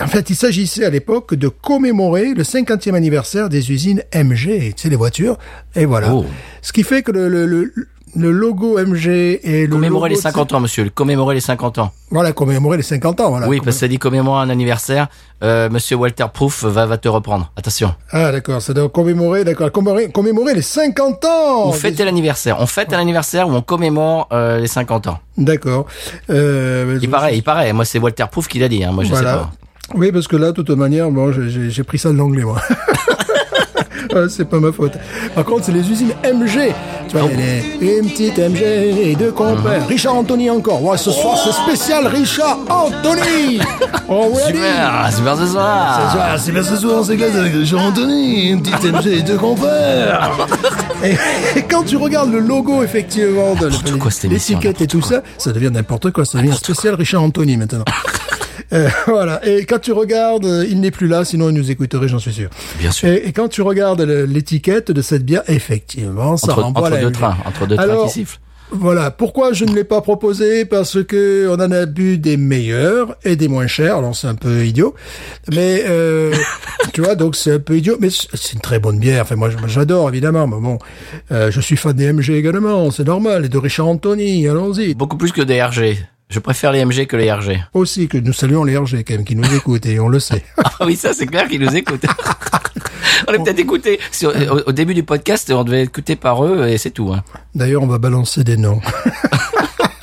en fait, il s'agissait à l'époque de commémorer le 50e anniversaire des usines MG, tu sais les voitures et voilà. Oh. Ce qui fait que le le, le, le logo MG et le Commémorer logo les 50 ans, monsieur. Commémorer les 50 ans. Voilà, commémorer les 50 ans, voilà. oui, parce que ça dit commémorer un anniversaire. Euh, monsieur Walter Proof va, va te reprendre. Attention. Ah d'accord, ça doit commémorer, d'accord, commémorer, commémorer les 50 ans. On fête l'anniversaire. On fête un anniversaire où on commémore euh, les 50 ans. D'accord. Euh, Il paraît, il paraît. Moi, c'est Walter Proof qui l'a dit. Hein. Moi, je sais Voilà. pas. Oui, parce que là, de toute manière, bon, j'ai pris ça de l'anglais, moi. Ouais, c'est pas ma faute. Par contre, c'est les usines MG. Tu vois, il y a les- une petite MG et deux compères. Richard Anthony encore. Ouais, ce soir, c'est spécial Richard Anthony. Already. Super, super ce soir. Ce soir, C'est bien ce soir, c'est classe avec Richard Anthony, une petite MG et deux compères. Et, et quand tu regardes le logo, effectivement, de l'étiquette et tout ça, ça devient n'importe quoi. Ça devient spécial Richard Anthony maintenant. Euh, voilà. Et quand tu regardes, euh, il n'est plus là, sinon il nous écouterait, j'en suis sûr. Bien sûr. Et, et quand tu regardes l'étiquette de cette bière, effectivement, ça Entre, renvoie entre la deux trains, entre deux trains qui sifflent. Voilà. Pourquoi je ne l'ai pas proposé? Parce que on en a bu des meilleurs et des moins chers. Alors c'est un peu idiot, mais euh, tu vois, donc c'est un peu idiot, mais c'est une très bonne bière. Enfin moi, moi, j'adore évidemment. Mais bon, euh, je suis fan des MG également, c'est normal. Et de Richard Anthony, allons-y. Beaucoup plus que des RG. Je préfère les MG que les RG. Aussi que nous saluons les RG quand même qui nous écoutent et on le sait. Ah oui, ça c'est clair qu'ils nous écoutent. on est peut-être écouté sur- au, début du podcast, on devait écouté par eux et c'est tout. Hein. D'ailleurs, on va balancer des noms.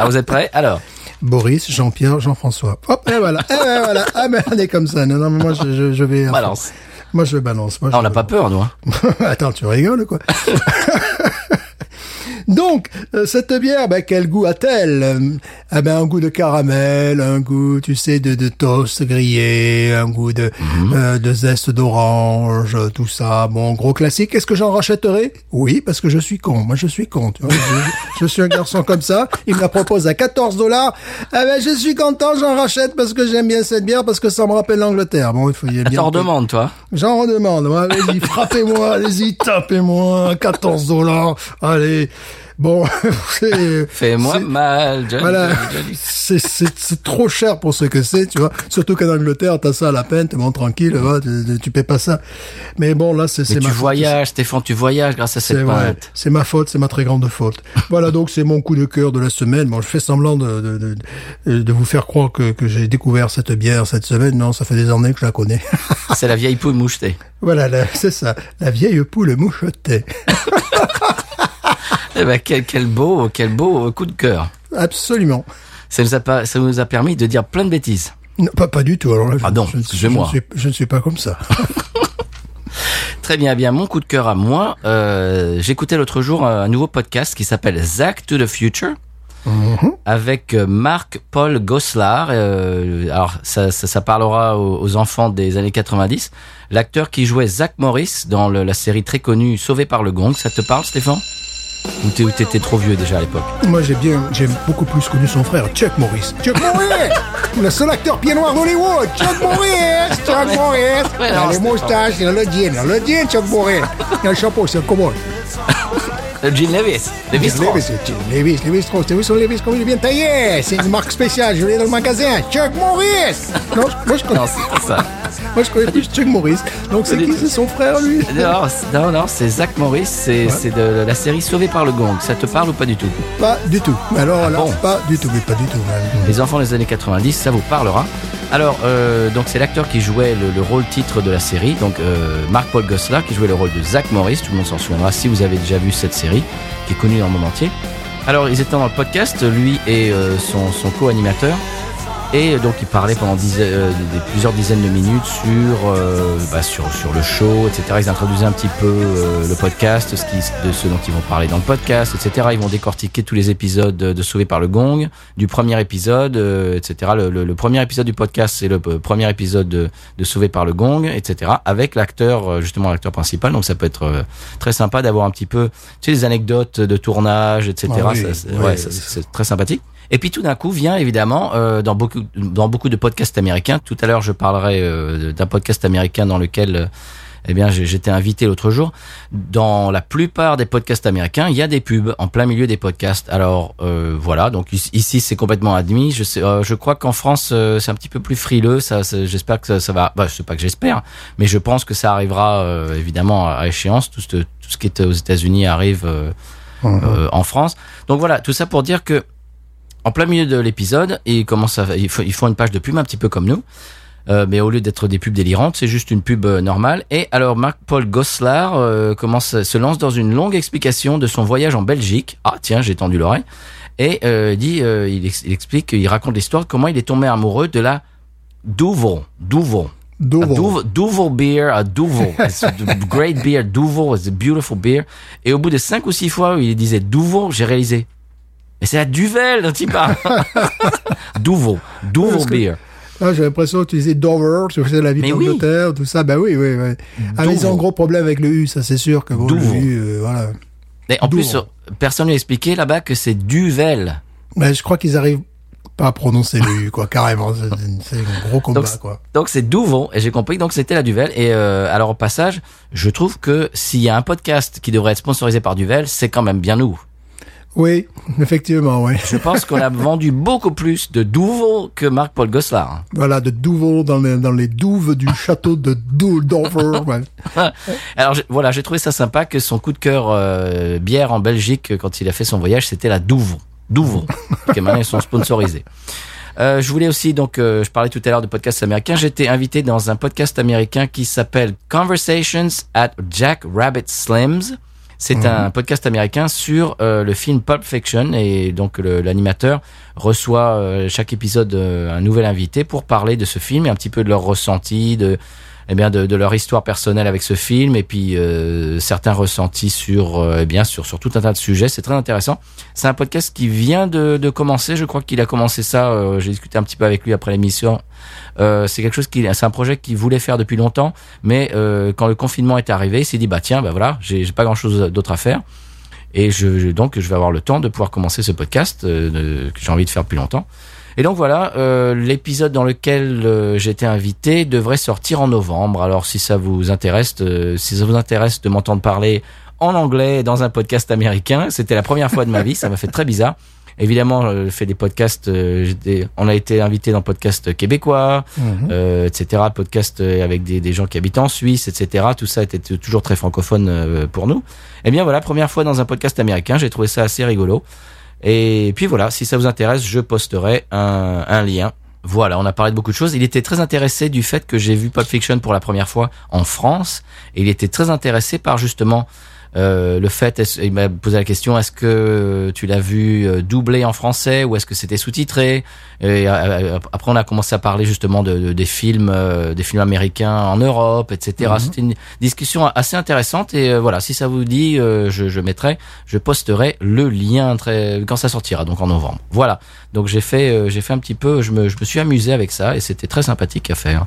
Ah, vous êtes prêts? Alors, Boris, Jean-Pierre, Jean-François. Hop, et voilà. Et voilà. Ah ben on est comme ça. Non, non, mais moi je, je, je vais. balance. Moi je balance. Moi, Ah, on n'a pas peur, nous. Hein. Attends, tu rigoles quoi? Donc, euh, cette bière, ben, quel goût a-t-elle? Euh, Ah ben, un goût de caramel, un goût, tu sais, de, de toast grillé, un goût de, euh, de zeste d'orange, tout ça. Bon, gros classique. Est-ce que j'en rachèterai? Oui, parce que je suis con. Moi, je suis con. Tu vois je, je suis un garçon comme ça. Il me la propose à 14 dollars. Ah ben, je suis content, j'en rachète parce que j'aime bien cette bière, parce que ça me rappelle l'Angleterre. Bon, il faut y bien. T'en redemandes, toi. J'en redemande. Ouais, Allez-y, frappez-moi, allez-y, tapez-moi. 14 dollars. Allez. Bon, c'est... Fais-moi mal, Johnny, Voilà, c'est trop cher pour ce que c'est, tu vois. Surtout qu'en Angleterre, t'as ça à la peine, t'es bon tranquille, tu, tu- paies pas ça. Mais bon, là, c'est ma tu faute. voyages, Stéphane, tu voyages grâce à cette pinte. c'est ma faute, c'est ma très grande faute. voilà, donc c'est mon coup de cœur de la semaine. Bon, je fais semblant de de, de, de vous faire croire que, que j'ai découvert cette bière cette semaine. Non, ça fait des années que je la connais. C'est la vieille poule mouchetée. voilà, c'est ça, la vieille poule mouchetée. Eh ben, quel, quel beau, quel beau coup de cœur. Absolument. Ça nous a pas, ça nous a permis de dire plein de bêtises. Non, pas, pas du tout. Alors là, je, Ah non, je, ne suis- je, excusez-moi. ne suis, je ne suis pas comme ça. Très bien, eh bien mon coup de cœur à moi. Euh, J'écoutais l'autre jour un nouveau podcast qui s'appelle Zach to the Future. Avec euh, Marc-Paul Goslar. Euh, alors, ça, ça, ça parlera aux, aux enfants des années 90. L'acteur qui jouait Zach Morris dans le- la série très connue Sauvé par le Gong. Ça te parle, Stéphane? Ou t'étais trop vieux déjà à l'époque Moi, j'ai bien, j'ai beaucoup plus connu son frère, Chuck Morris. Chuck Morris Le seul acteur pied noir d'Hollywood Chuck Morris Chuck Morris Il a les moustaches, il a le jean, il a le jean, Chuck Morris Il a le chapeau, c'est un cowboy. Euh, Gene Levis. Levis. Levis, c'est- Levis, Levis Strauss. T'as vu son Levis il bien taillé C'est une marque spéciale, je l'ai dans le magasin. Chuck Morris Non, moi je connais, Non, c'est ça. moi, je connais plus Chuck Morris. Donc c'est qui? C'est son frère, lui? Non, non, non, c'est Zach Morris, c'est de la série Sauvé par le Gong. Ça te parle ou pas du tout? Pas du tout. Alors là, Ah bon? pas du tout, mais pas du tout. même. Les enfants des années 90, ça vous parlera. Alors, euh, c'est l'acteur qui jouait le, le rôle titre de la série, donc euh, Mark-Paul Gosselaar qui jouait le rôle de Zach Morris, tout le monde s'en souviendra si vous avez déjà vu cette série, qui est connue dans le monde entier. Alors, ils étaient dans le podcast, lui et euh, son co-animateur, et donc ils parlaient pendant dix- euh, des- plusieurs dizaines de minutes sur, euh, bah, sur, sur le show, etc. Ils introduisaient un petit peu euh, le podcast, ce qui, de ce dont ils vont parler dans le podcast, etc. Ils vont décortiquer tous les épisodes de Sauvé par le Gong, du premier épisode, euh, etc. Le, le- le premier épisode du podcast, c'est le euh, premier épisode de, de Sauvé par le Gong, etc. Avec l'acteur, euh, justement l'acteur principal. Donc ça peut être très sympa d'avoir un petit peu, tu sais, des anecdotes de tournage, etc. Ah oui, ouais, c'est très sympathique. Et puis tout d'un coup vient évidemment euh, dans beaucoup dans beaucoup de podcasts américains. Tout à l'heure je parlerai euh, d'un podcast américain dans lequel euh, eh bien j'étais invité l'autre jour. Dans la plupart des podcasts américains, il y a des pubs en plein milieu des podcasts. Alors euh, voilà, donc ici- c'est complètement admis. Je sais, euh, je crois qu'en France euh, c'est un petit peu plus frileux. Ça, j'espère que ça, ça va. Bah, sais pas que j'espère, mais je pense que ça arrivera euh, évidemment à échéance. Tout ce, tout ce qui est aux États-Unis arrive. euh, euh, en France. Donc voilà, tout ça pour dire que en plein milieu de l'épisode, ils commencent à, ils font, ils font une page de pub un petit peu comme nous. Euh, mais au lieu d'être des pubs délirantes, c'est juste une pub euh, normale. Et alors Marc-Paul Goslar euh, commence, se lance dans une longue explication de son voyage en Belgique. Ah tiens, j'ai tendu l'oreille. Et euh, il dit, euh, il, ex- il explique, il raconte l'histoire de comment il est tombé amoureux de la. A Duvel. Duvel, Duvel beer. It's a great beer. Duvel is a beautiful beer. Et au bout de cinq ou six fois où il disait Duvel, j'ai réalisé. Mais c'est la Duvel dont il parle. Parce que- beer. Ah, j'ai l'impression que tu disais Dover, tu faisais la vie Mais oui. d'Angleterre, tout ça. Bah oui, oui, oui. Ah, mais ils ont un gros problème avec le U, ça c'est sûr que bon, le Dover. U, euh, voilà. Et en plus, personne lui a expliqué là-bas que c'est Duvel. Mais je crois qu'ils arrivent pas à prononcer le U, quoi, carrément. C'est un gros combat, Donc, quoi. Donc c'est Duvel et j'ai compris que donc c'était la Duvel et euh, alors au passage je trouve que s'il y a un podcast qui devrait être sponsorisé par Duvel c'est quand même bien nous Oui, effectivement, oui. je pense qu'on a vendu beaucoup plus de Duvel que Marc-Paul Goslar Voilà, de Duvel dans les, dans les douves du château de Dover. ouais. Alors voilà, j'ai trouvé ça sympa que son coup de cœur euh, bière en Belgique euh, quand il a fait son voyage, c'était la Douve. Douve, qui maintenant ils sont sponsorisés. Euh, je voulais aussi donc, euh, je parlais tout à l'heure de podcasts américains. J'étais invité dans un podcast américain qui s'appelle Conversations at Jack Rabbit Slims. C'est un podcast américain sur euh, le film Pulp Fiction et donc l'animateur reçoit euh, chaque épisode euh, un nouvel invité pour parler de ce film et un petit peu de leur ressenti, de eh bien de, de leur histoire personnelle avec ce film et puis euh, certains ressentis sur euh, eh bien sur sur tout un tas de sujets. C'est très intéressant. C'est un podcast qui vient de, de commencer. Je crois qu'il a commencé ça. euh, J'ai discuté un petit peu avec lui après l'émission. Euh, c'est quelque chose qui, c'est un projet qu'il voulait faire depuis longtemps, mais euh, quand le confinement est arrivé, il s'est dit bah tiens bah voilà, j'ai pas grand chose d'autre à faire. Et je, je- donc je vais avoir le temps de pouvoir commencer ce podcast euh, que j'ai envie de faire depuis longtemps. Et donc voilà, euh, l'épisode dans lequel euh, j'étais invité devrait sortir en novembre. Alors si ça vous intéresse, euh, si ça vous intéresse de m'entendre parler en anglais dans un podcast américain, c'était la première fois de ma vie, ça m'a fait très bizarre. Évidemment, euh, je fais des podcasts. euh, on a été invité dans podcast québécois, euh, etc. Podcast avec des, des gens qui habitent en Suisse, etc. Tout ça était toujours très francophone pour nous. Eh bien voilà, première fois dans un podcast américain, j'ai trouvé ça assez rigolo. Et puis voilà, si ça vous intéresse, je posterai un, lien. Voilà, on a parlé de beaucoup de choses. Il était très intéressé du fait que j'ai vu Pulp Fiction pour la première fois en France. Et il était très intéressé par justement euh, le fait, il m'a posé la question, est-ce que tu l'as vu euh, doublé en français ou est-ce que c'était sous-titré? Et euh, après, on a commencé à parler justement de, de- des films, euh, des films américains en Europe, etc. C'était une discussion assez intéressante. Et euh, voilà, si ça vous dit, euh, je, je mettrai, je posterai le lien très, quand ça sortira, donc en novembre. Voilà. Donc j'ai fait, euh, j'ai fait un petit peu, je me, je me suis amusé avec ça et c'était très sympathique à faire.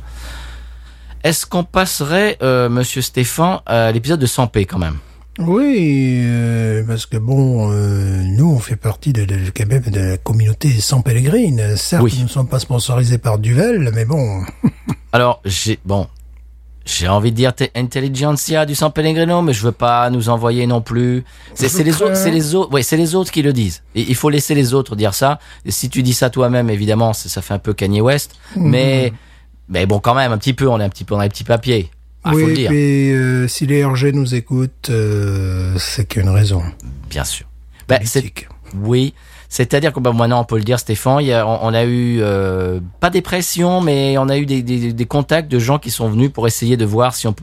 Est-ce qu'on passerait, euh, Monsieur Stéphane, à l'épisode de 100p quand même? Oui, euh, parce que bon, euh, nous, on fait partie de, de, quand même de la communauté sans Pellegrine. Certes, Oui. nous ne sommes pas sponsorisés par Duvel, mais bon, Alors, j'ai bon, j'ai envie de dire t'es intelligentsia du San Pellegrino, mais je veux pas nous envoyer non plus. C'est les crains. autres, c'est les autres, ouais, c'est les autres qui le disent. Et il faut laisser les autres dire ça. Et si tu dis ça toi-même, évidemment, ça, ça fait un peu Kanye West. Mhm. Mais mais bon, quand même, un petit peu, on est un petit peu dans les petits papiers. Ah, faut le oui, dire, puis euh, si les RG nous écoutent, euh, c'est qu'une raison. bien sûr. Ben, c'est. Oui, c'est-à-dire que bah, maintenant on peut le dire, Stéphane, il y a, on, on a eu euh, pas des pressions, mais on a eu des, des, des contacts de gens qui sont venus pour essayer de voir si on,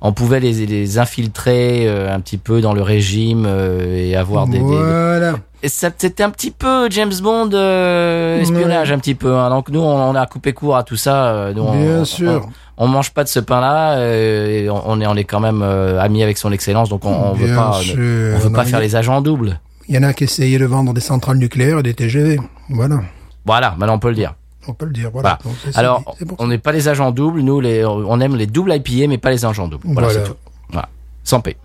on pouvait les, les infiltrer euh, un petit peu dans le régime euh, et avoir des, des- Voilà. ça, c'était un petit peu James Bond euh, espionnage un petit peu. hein. Donc nous on, on a coupé court à tout ça. euh, on- Bien on- sûr. On, on mange pas de ce pain-là. euh, et on, on est on est quand même euh, amis avec son excellence, donc on, on veut pas on veut pas mais faire il y a- les agents doubles. Il y en a qui essayaient de vendre des centrales nucléaires et des TGV. Voilà. Voilà, maintenant on peut le dire. On peut le dire. Voilà. Donc, Alors, on n'est pas les agents doubles, nous, les, on aime les doubles IPA, mais pas les agents doubles. Voilà, Voilà. c'est tout. Voilà. Sans paix.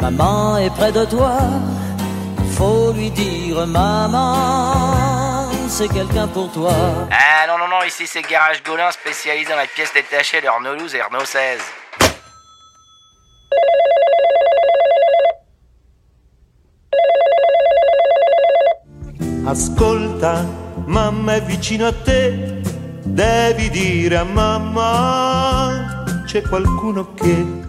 Maman est près de toi. Faut lui dire, maman, c'est quelqu'un pour toi. Ah non, non, non, ici c'est Garage Golin spécialisé dans la pièce détachée de Renault 12 et Renault 16. Ascolta, mamma è vicino a te, devi dire a mamma c'è qualcuno che...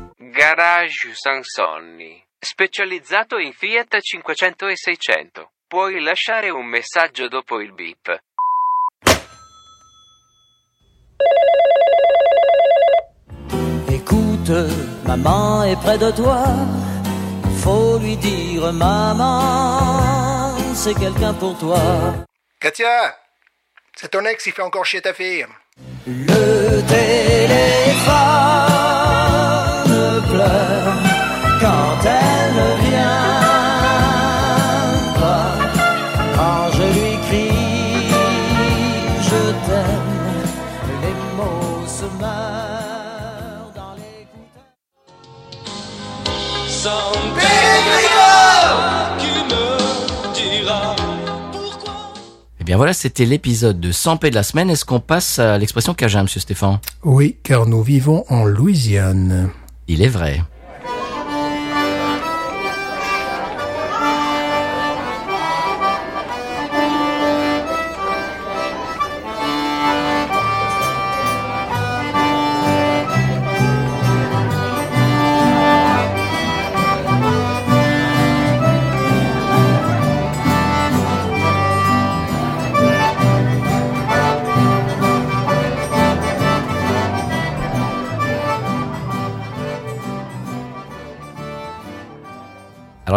Garage Sansonni, specializzato in Fiat 500 e 600. Puoi lasciare un messaggio dopo il beep. Écoute, maman est près de toi. Faut lui dire, maman, c'est quelqu'un pour toi. Katia, c'est ton ex qui fait encore chier ta fille. Le téléphone bien voilà, c'était l'épisode de 100 paix de la semaine. Est-ce qu'on passe à l'expression Cajun, monsieur Stéphane? Oui, car nous vivons en Louisiane. Il est vrai.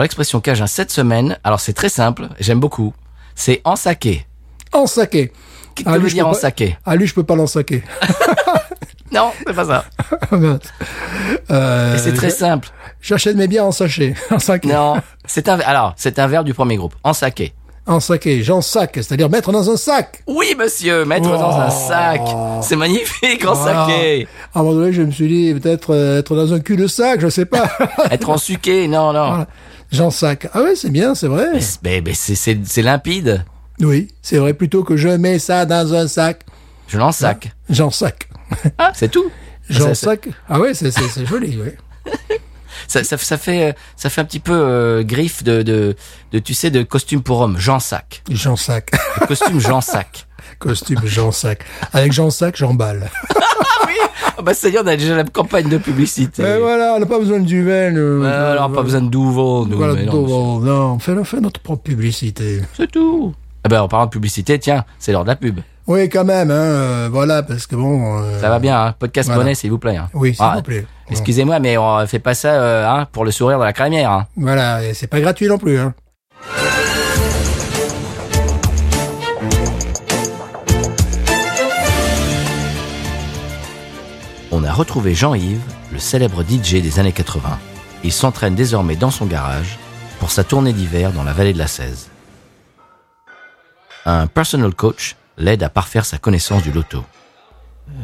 Alors l'expression Cajun cette semaine, alors c'est très simple, j'aime beaucoup. C'est en saké. En saké. Qu'est-ce Ah, que veut je dire en saké? Ah, lui, je peux pas l'ensaquer. Non, c'est pas ça. Mince. Euh, Et c'est très simple. J'achète mes biens en sachet. En saké. Non, c'est un alors, c'est un verbe du premier groupe. En saké. En saké. J'en sac, c'est-à-dire mettre dans un sac. Oui, monsieur, mettre dans un sac. C'est magnifique, en Voilà. saké. À un moment donné, je me suis dit, peut-être euh, être dans un cul de sac, je sais pas. Être en suqué, non, non. Voilà. J'en sac. Ah ouais, c'est bien, c'est vrai. Mais Mais, mais c'est, c'est, limpide. Oui, c'est vrai, plutôt que je mets ça dans un sac. Je l'en sac. J'en sac. Ah, c'est tout. J'en Ça, sac. Ah ouais, c'est, c'est, c'est joli, oui. Ça, ça, ça fait, euh, ça fait un petit peu euh, griffe de, de, de, tu sais, de costume pour homme. Jean sac. J'en sac. Le costume Jean sac. Costume Jean sac. Avec Jean sac, j'emballe. Ah bah, c'est-à-dire, on a déjà la campagne de publicité. Et voilà, on n'a pas besoin de duvel. Ouais, alors, pas besoin de Douveau, nous. Voilà, mais non, on fait, on fait notre propre publicité. C'est tout. Ah ben, en parlant de publicité, tiens, c'est l'heure de la pub. Oui, quand même, hein, euh, voilà, parce que bon... euh, Ça va bien, hein. Podcast Voilà. monnaie, s'il vous plaît. hein. Oui, s'il Ah, vous plaît. Excusez-moi, mais on fait pas ça euh, hein, pour le sourire de la crémière. Hein. Voilà, et c'est pas gratuit non plus, hein. On a retrouvé Jean-Yves, le célèbre DJ des années 80. Il s'entraîne désormais dans son garage pour sa tournée d'hiver dans la vallée de la 16. Un personal coach l'aide à parfaire sa connaissance du loto.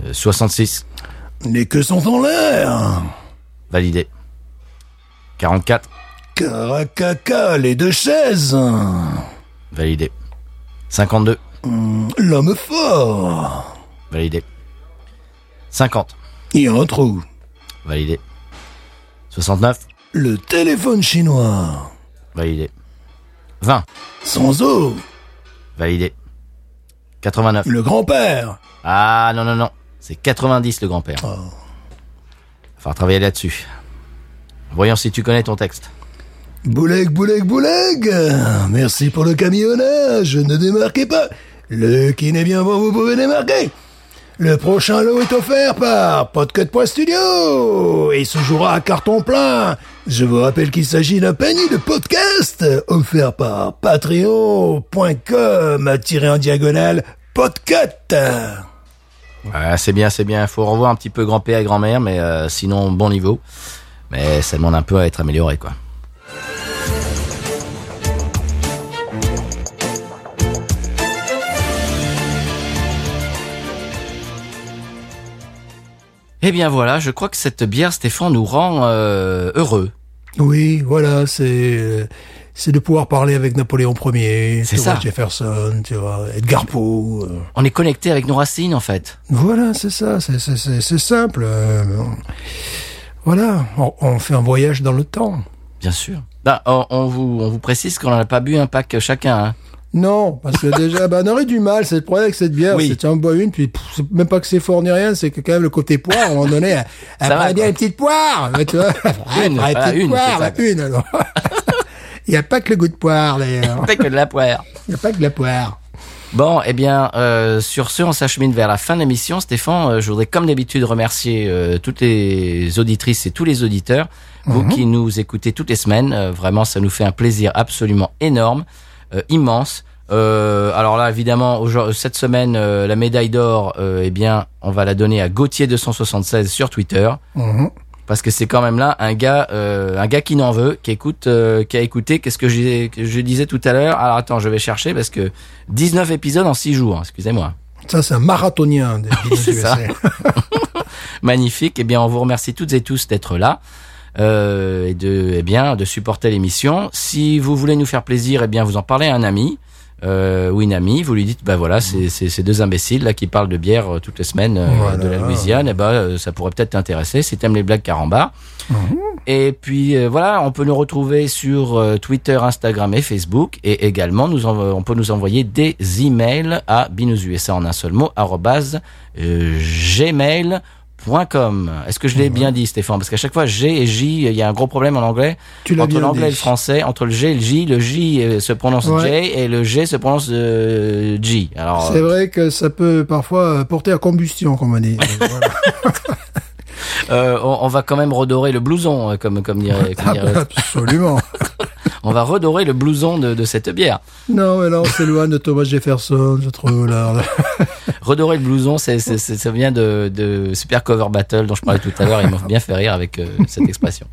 Euh, 66, Les queues sont en l'air validé. 44, Caracaca, les deux chaises validé. 52, L'homme fort validé. 50, Il y a un trou. validé. 69, Le téléphone chinois. validé. 20, Sans eau. validé. 89. Le grand-père. Ah non, non, non. C'est 90 le grand-père. Oh. Faut travailler là-dessus. Voyons si tu connais ton texte. Bouleg, bouleg, bouleg Merci pour le camionnage, ne démarquez pas Le qui n'est bien bon, vous pouvez démarquer Le prochain lot est offert par Podcut.studio et se jouera à carton plein Je vous rappelle qu'il s'agit d'un panier de podcast offert par patreon.com tiré en diagonale Podcut c'est bien, c'est bien. Faut revoir un petit peu grand-père et grand-mère, mais euh, sinon bon niveau. Mais ça demande un peu à être amélioré, quoi. Eh bien voilà, je crois que cette bière, Stéphane, nous rend euh, heureux. Oui, voilà, c'est c'est de pouvoir parler avec Napoléon Ier, C'est Thomas ça. Jefferson, tu vois, Edgar Poe. euh. On est connecté avec nos racines, en fait. Voilà, c'est ça, c'est c'est c'est c'est simple. euh, voilà, on, on fait un voyage dans le temps. Bien sûr. Bah, on, on vous, on vous précise qu'on n'en a pas bu un pack chacun. Hein. Non, parce que déjà, bah, on aurait du mal. C'est le problème avec cette bière, Oui. c'est tu en bois une, puis pff, c'est même pas que c'est fort ni rien, c'est que quand même le côté poire, à un moment donné, elle, prend bien une petite poire, tu vois. Une, voilà, une, poire, ça, une alors. Il n'y a pas que le goût de poire, d'ailleurs. Pas que de la poire. Il n'y a pas que de la poire. Bon, eh bien, euh, sur ce, on s'achemine vers la fin de l'émission. Stéphane, euh, je voudrais comme d'habitude remercier euh, toutes les auditrices et tous les auditeurs, vous Mhm. qui nous écoutez toutes les semaines. Euh, vraiment, ça nous fait un plaisir absolument énorme, euh, immense. Euh, alors là, évidemment, cette semaine, euh, la médaille d'or, euh, eh bien, on va la donner à Gauthier 276 sur Twitter. Mhm. Parce que c'est quand même là un gars, euh, un gars qui n'en veut, qui écoute, euh, qui a écouté. Qu'est-ce que je, que je disais tout à l'heure Alors attends, je vais chercher parce que 19 épisodes en 6 jours. Excusez-moi. Ça, c'est un marathonien des. USA. Magnifique. Eh bien, on vous remercie toutes et tous d'être là. Euh, et de, eh bien, de supporter l'émission. Si vous voulez nous faire plaisir, eh bien, vous en parlez à un ami euh, amie. Vous lui dites, bah voilà, c'est ces deux imbéciles là qui parlent de bière euh, toutes les semaines euh, Voilà. de la Louisiane. Eh ben, euh, ça pourrait peut-être t'intéresser si t'aimes les blagues carambars. Et puis euh, voilà, on peut nous retrouver sur euh, Twitter, Instagram et Facebook. Et également, nous on peut nous envoyer des emails à binoususa en un seul mot arrobase, euh, gmail.com. Est-ce que je l'ai bien dit, Stéphane? Parce qu'à chaque fois, G et J, il y a un gros problème en anglais. Tu l'as entre l'anglais et le français, entre le G et le J, le J euh, se prononce Ouais. J et le G se prononce euh, J. Alors, C'est euh, vrai que ça peut parfois porter à combustion, comme on dit. Euh, on, on va quand même redorer le blouson, euh, comme comme dirait. comme Ah, dirait- absolument. on va redorer le blouson de, de cette bière. Non, mais là, on s'éloigne de Thomas Jefferson, je trouve, là. Redorer le blouson, c'est, c'est, c'est- ça vient de, de Super Cover Battle dont je parlais tout à l'heure. Il m'a bien fait rire avec euh, cette expression.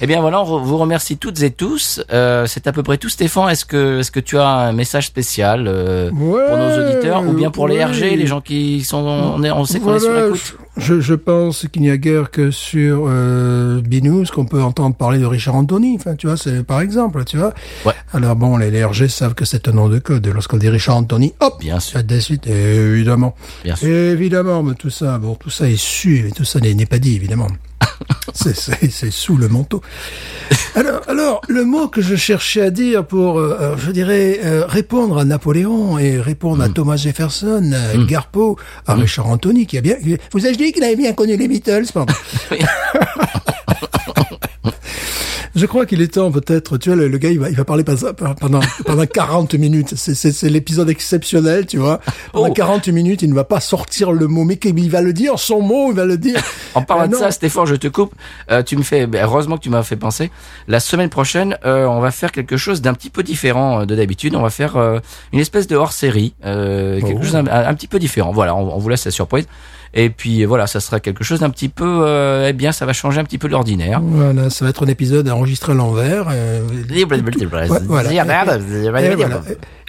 Eh bien voilà, on vous remercie toutes et tous. Euh, c'est à peu près tout. Stéphane, est-ce que, est-ce que tu as un message spécial euh, Ouais, pour nos auditeurs ou bien pour les. RG, les gens qui sont, on, est, on sait qu'on est sur Voilà, l'écoute. Je, je pense qu'il n'y a guère que sur euh, Binous qu'on peut entendre parler de Richard Anthony. Enfin, tu vois, c'est par exemple, tu vois. Ouais. Alors bon, les, les RG savent que c'est un nom de code. Lorsqu'on dit Richard Anthony, hop, Bien sûr, ça de suite, évidemment. bien sûr. Évidemment, mais tout ça, bon, tout ça est su, mais tout ça n'est pas dit, évidemment. c'est, sous le manteau. Alors, alors, le mot que je cherchais à dire pour, euh, euh, je dirais, euh, répondre à Napoléon et répondre à Thomas Jefferson, à Edgar Poe, à Richard Anthony, qui a bien, vous avez dit qu'il avait bien connu les Beatles, pardon. Je crois qu'il est temps peut-être, tu vois, le, le gars il va, il va parler pendant, pendant 40 minutes. C'est, l'épisode exceptionnel, tu vois. Pendant Oh. 40 minutes, il ne va pas sortir le mot, mais qu'il va le dire, son mot, il va le dire. En parlant de ça, Stéphane, je te coupe. Euh, tu me fais, ben, heureusement que tu m'as fait penser. La semaine prochaine, euh, on va faire quelque chose d'un petit peu différent euh, de d'habitude. On va faire euh, une espèce de hors-série, euh, quelque Oh. chose un, un petit peu différent. Voilà, on, on vous laisse la surprise. Et puis voilà, ça sera quelque chose d'un petit peu, euh, eh bien, ça va changer un petit peu l'ordinaire. Voilà, ça va être un épisode enregistré à l'envers. euh, Ouais, voilà. Et, voilà.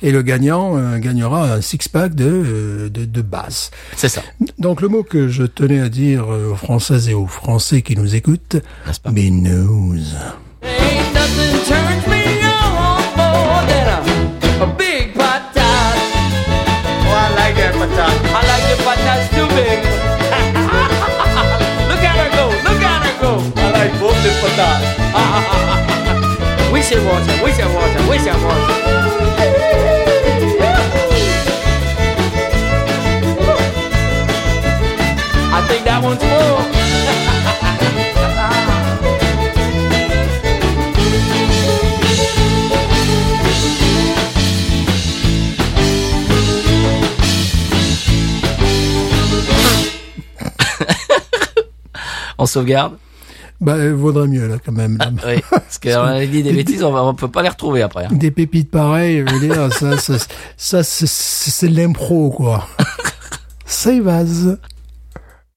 Et le gagnant euh, gagnera un six-pack de, euh, de, de base. C'est ça, Donc le mot que je tenais à dire aux Françaises et aux Français qui nous écoutent, pas? binouze. Ain't nothing turns me on more than a, a big Wish it water, wish it water, wish it water. I think that one's full. On sauvegarde. Bah, euh, vaudrait mieux là quand même. là. Oui, parce qu'on a dit des bêtises, on, on peut pas les retrouver après. hein. Des pépites pareilles, je veux dire, ça, ça, ça, c'est l'impro quoi. Save as.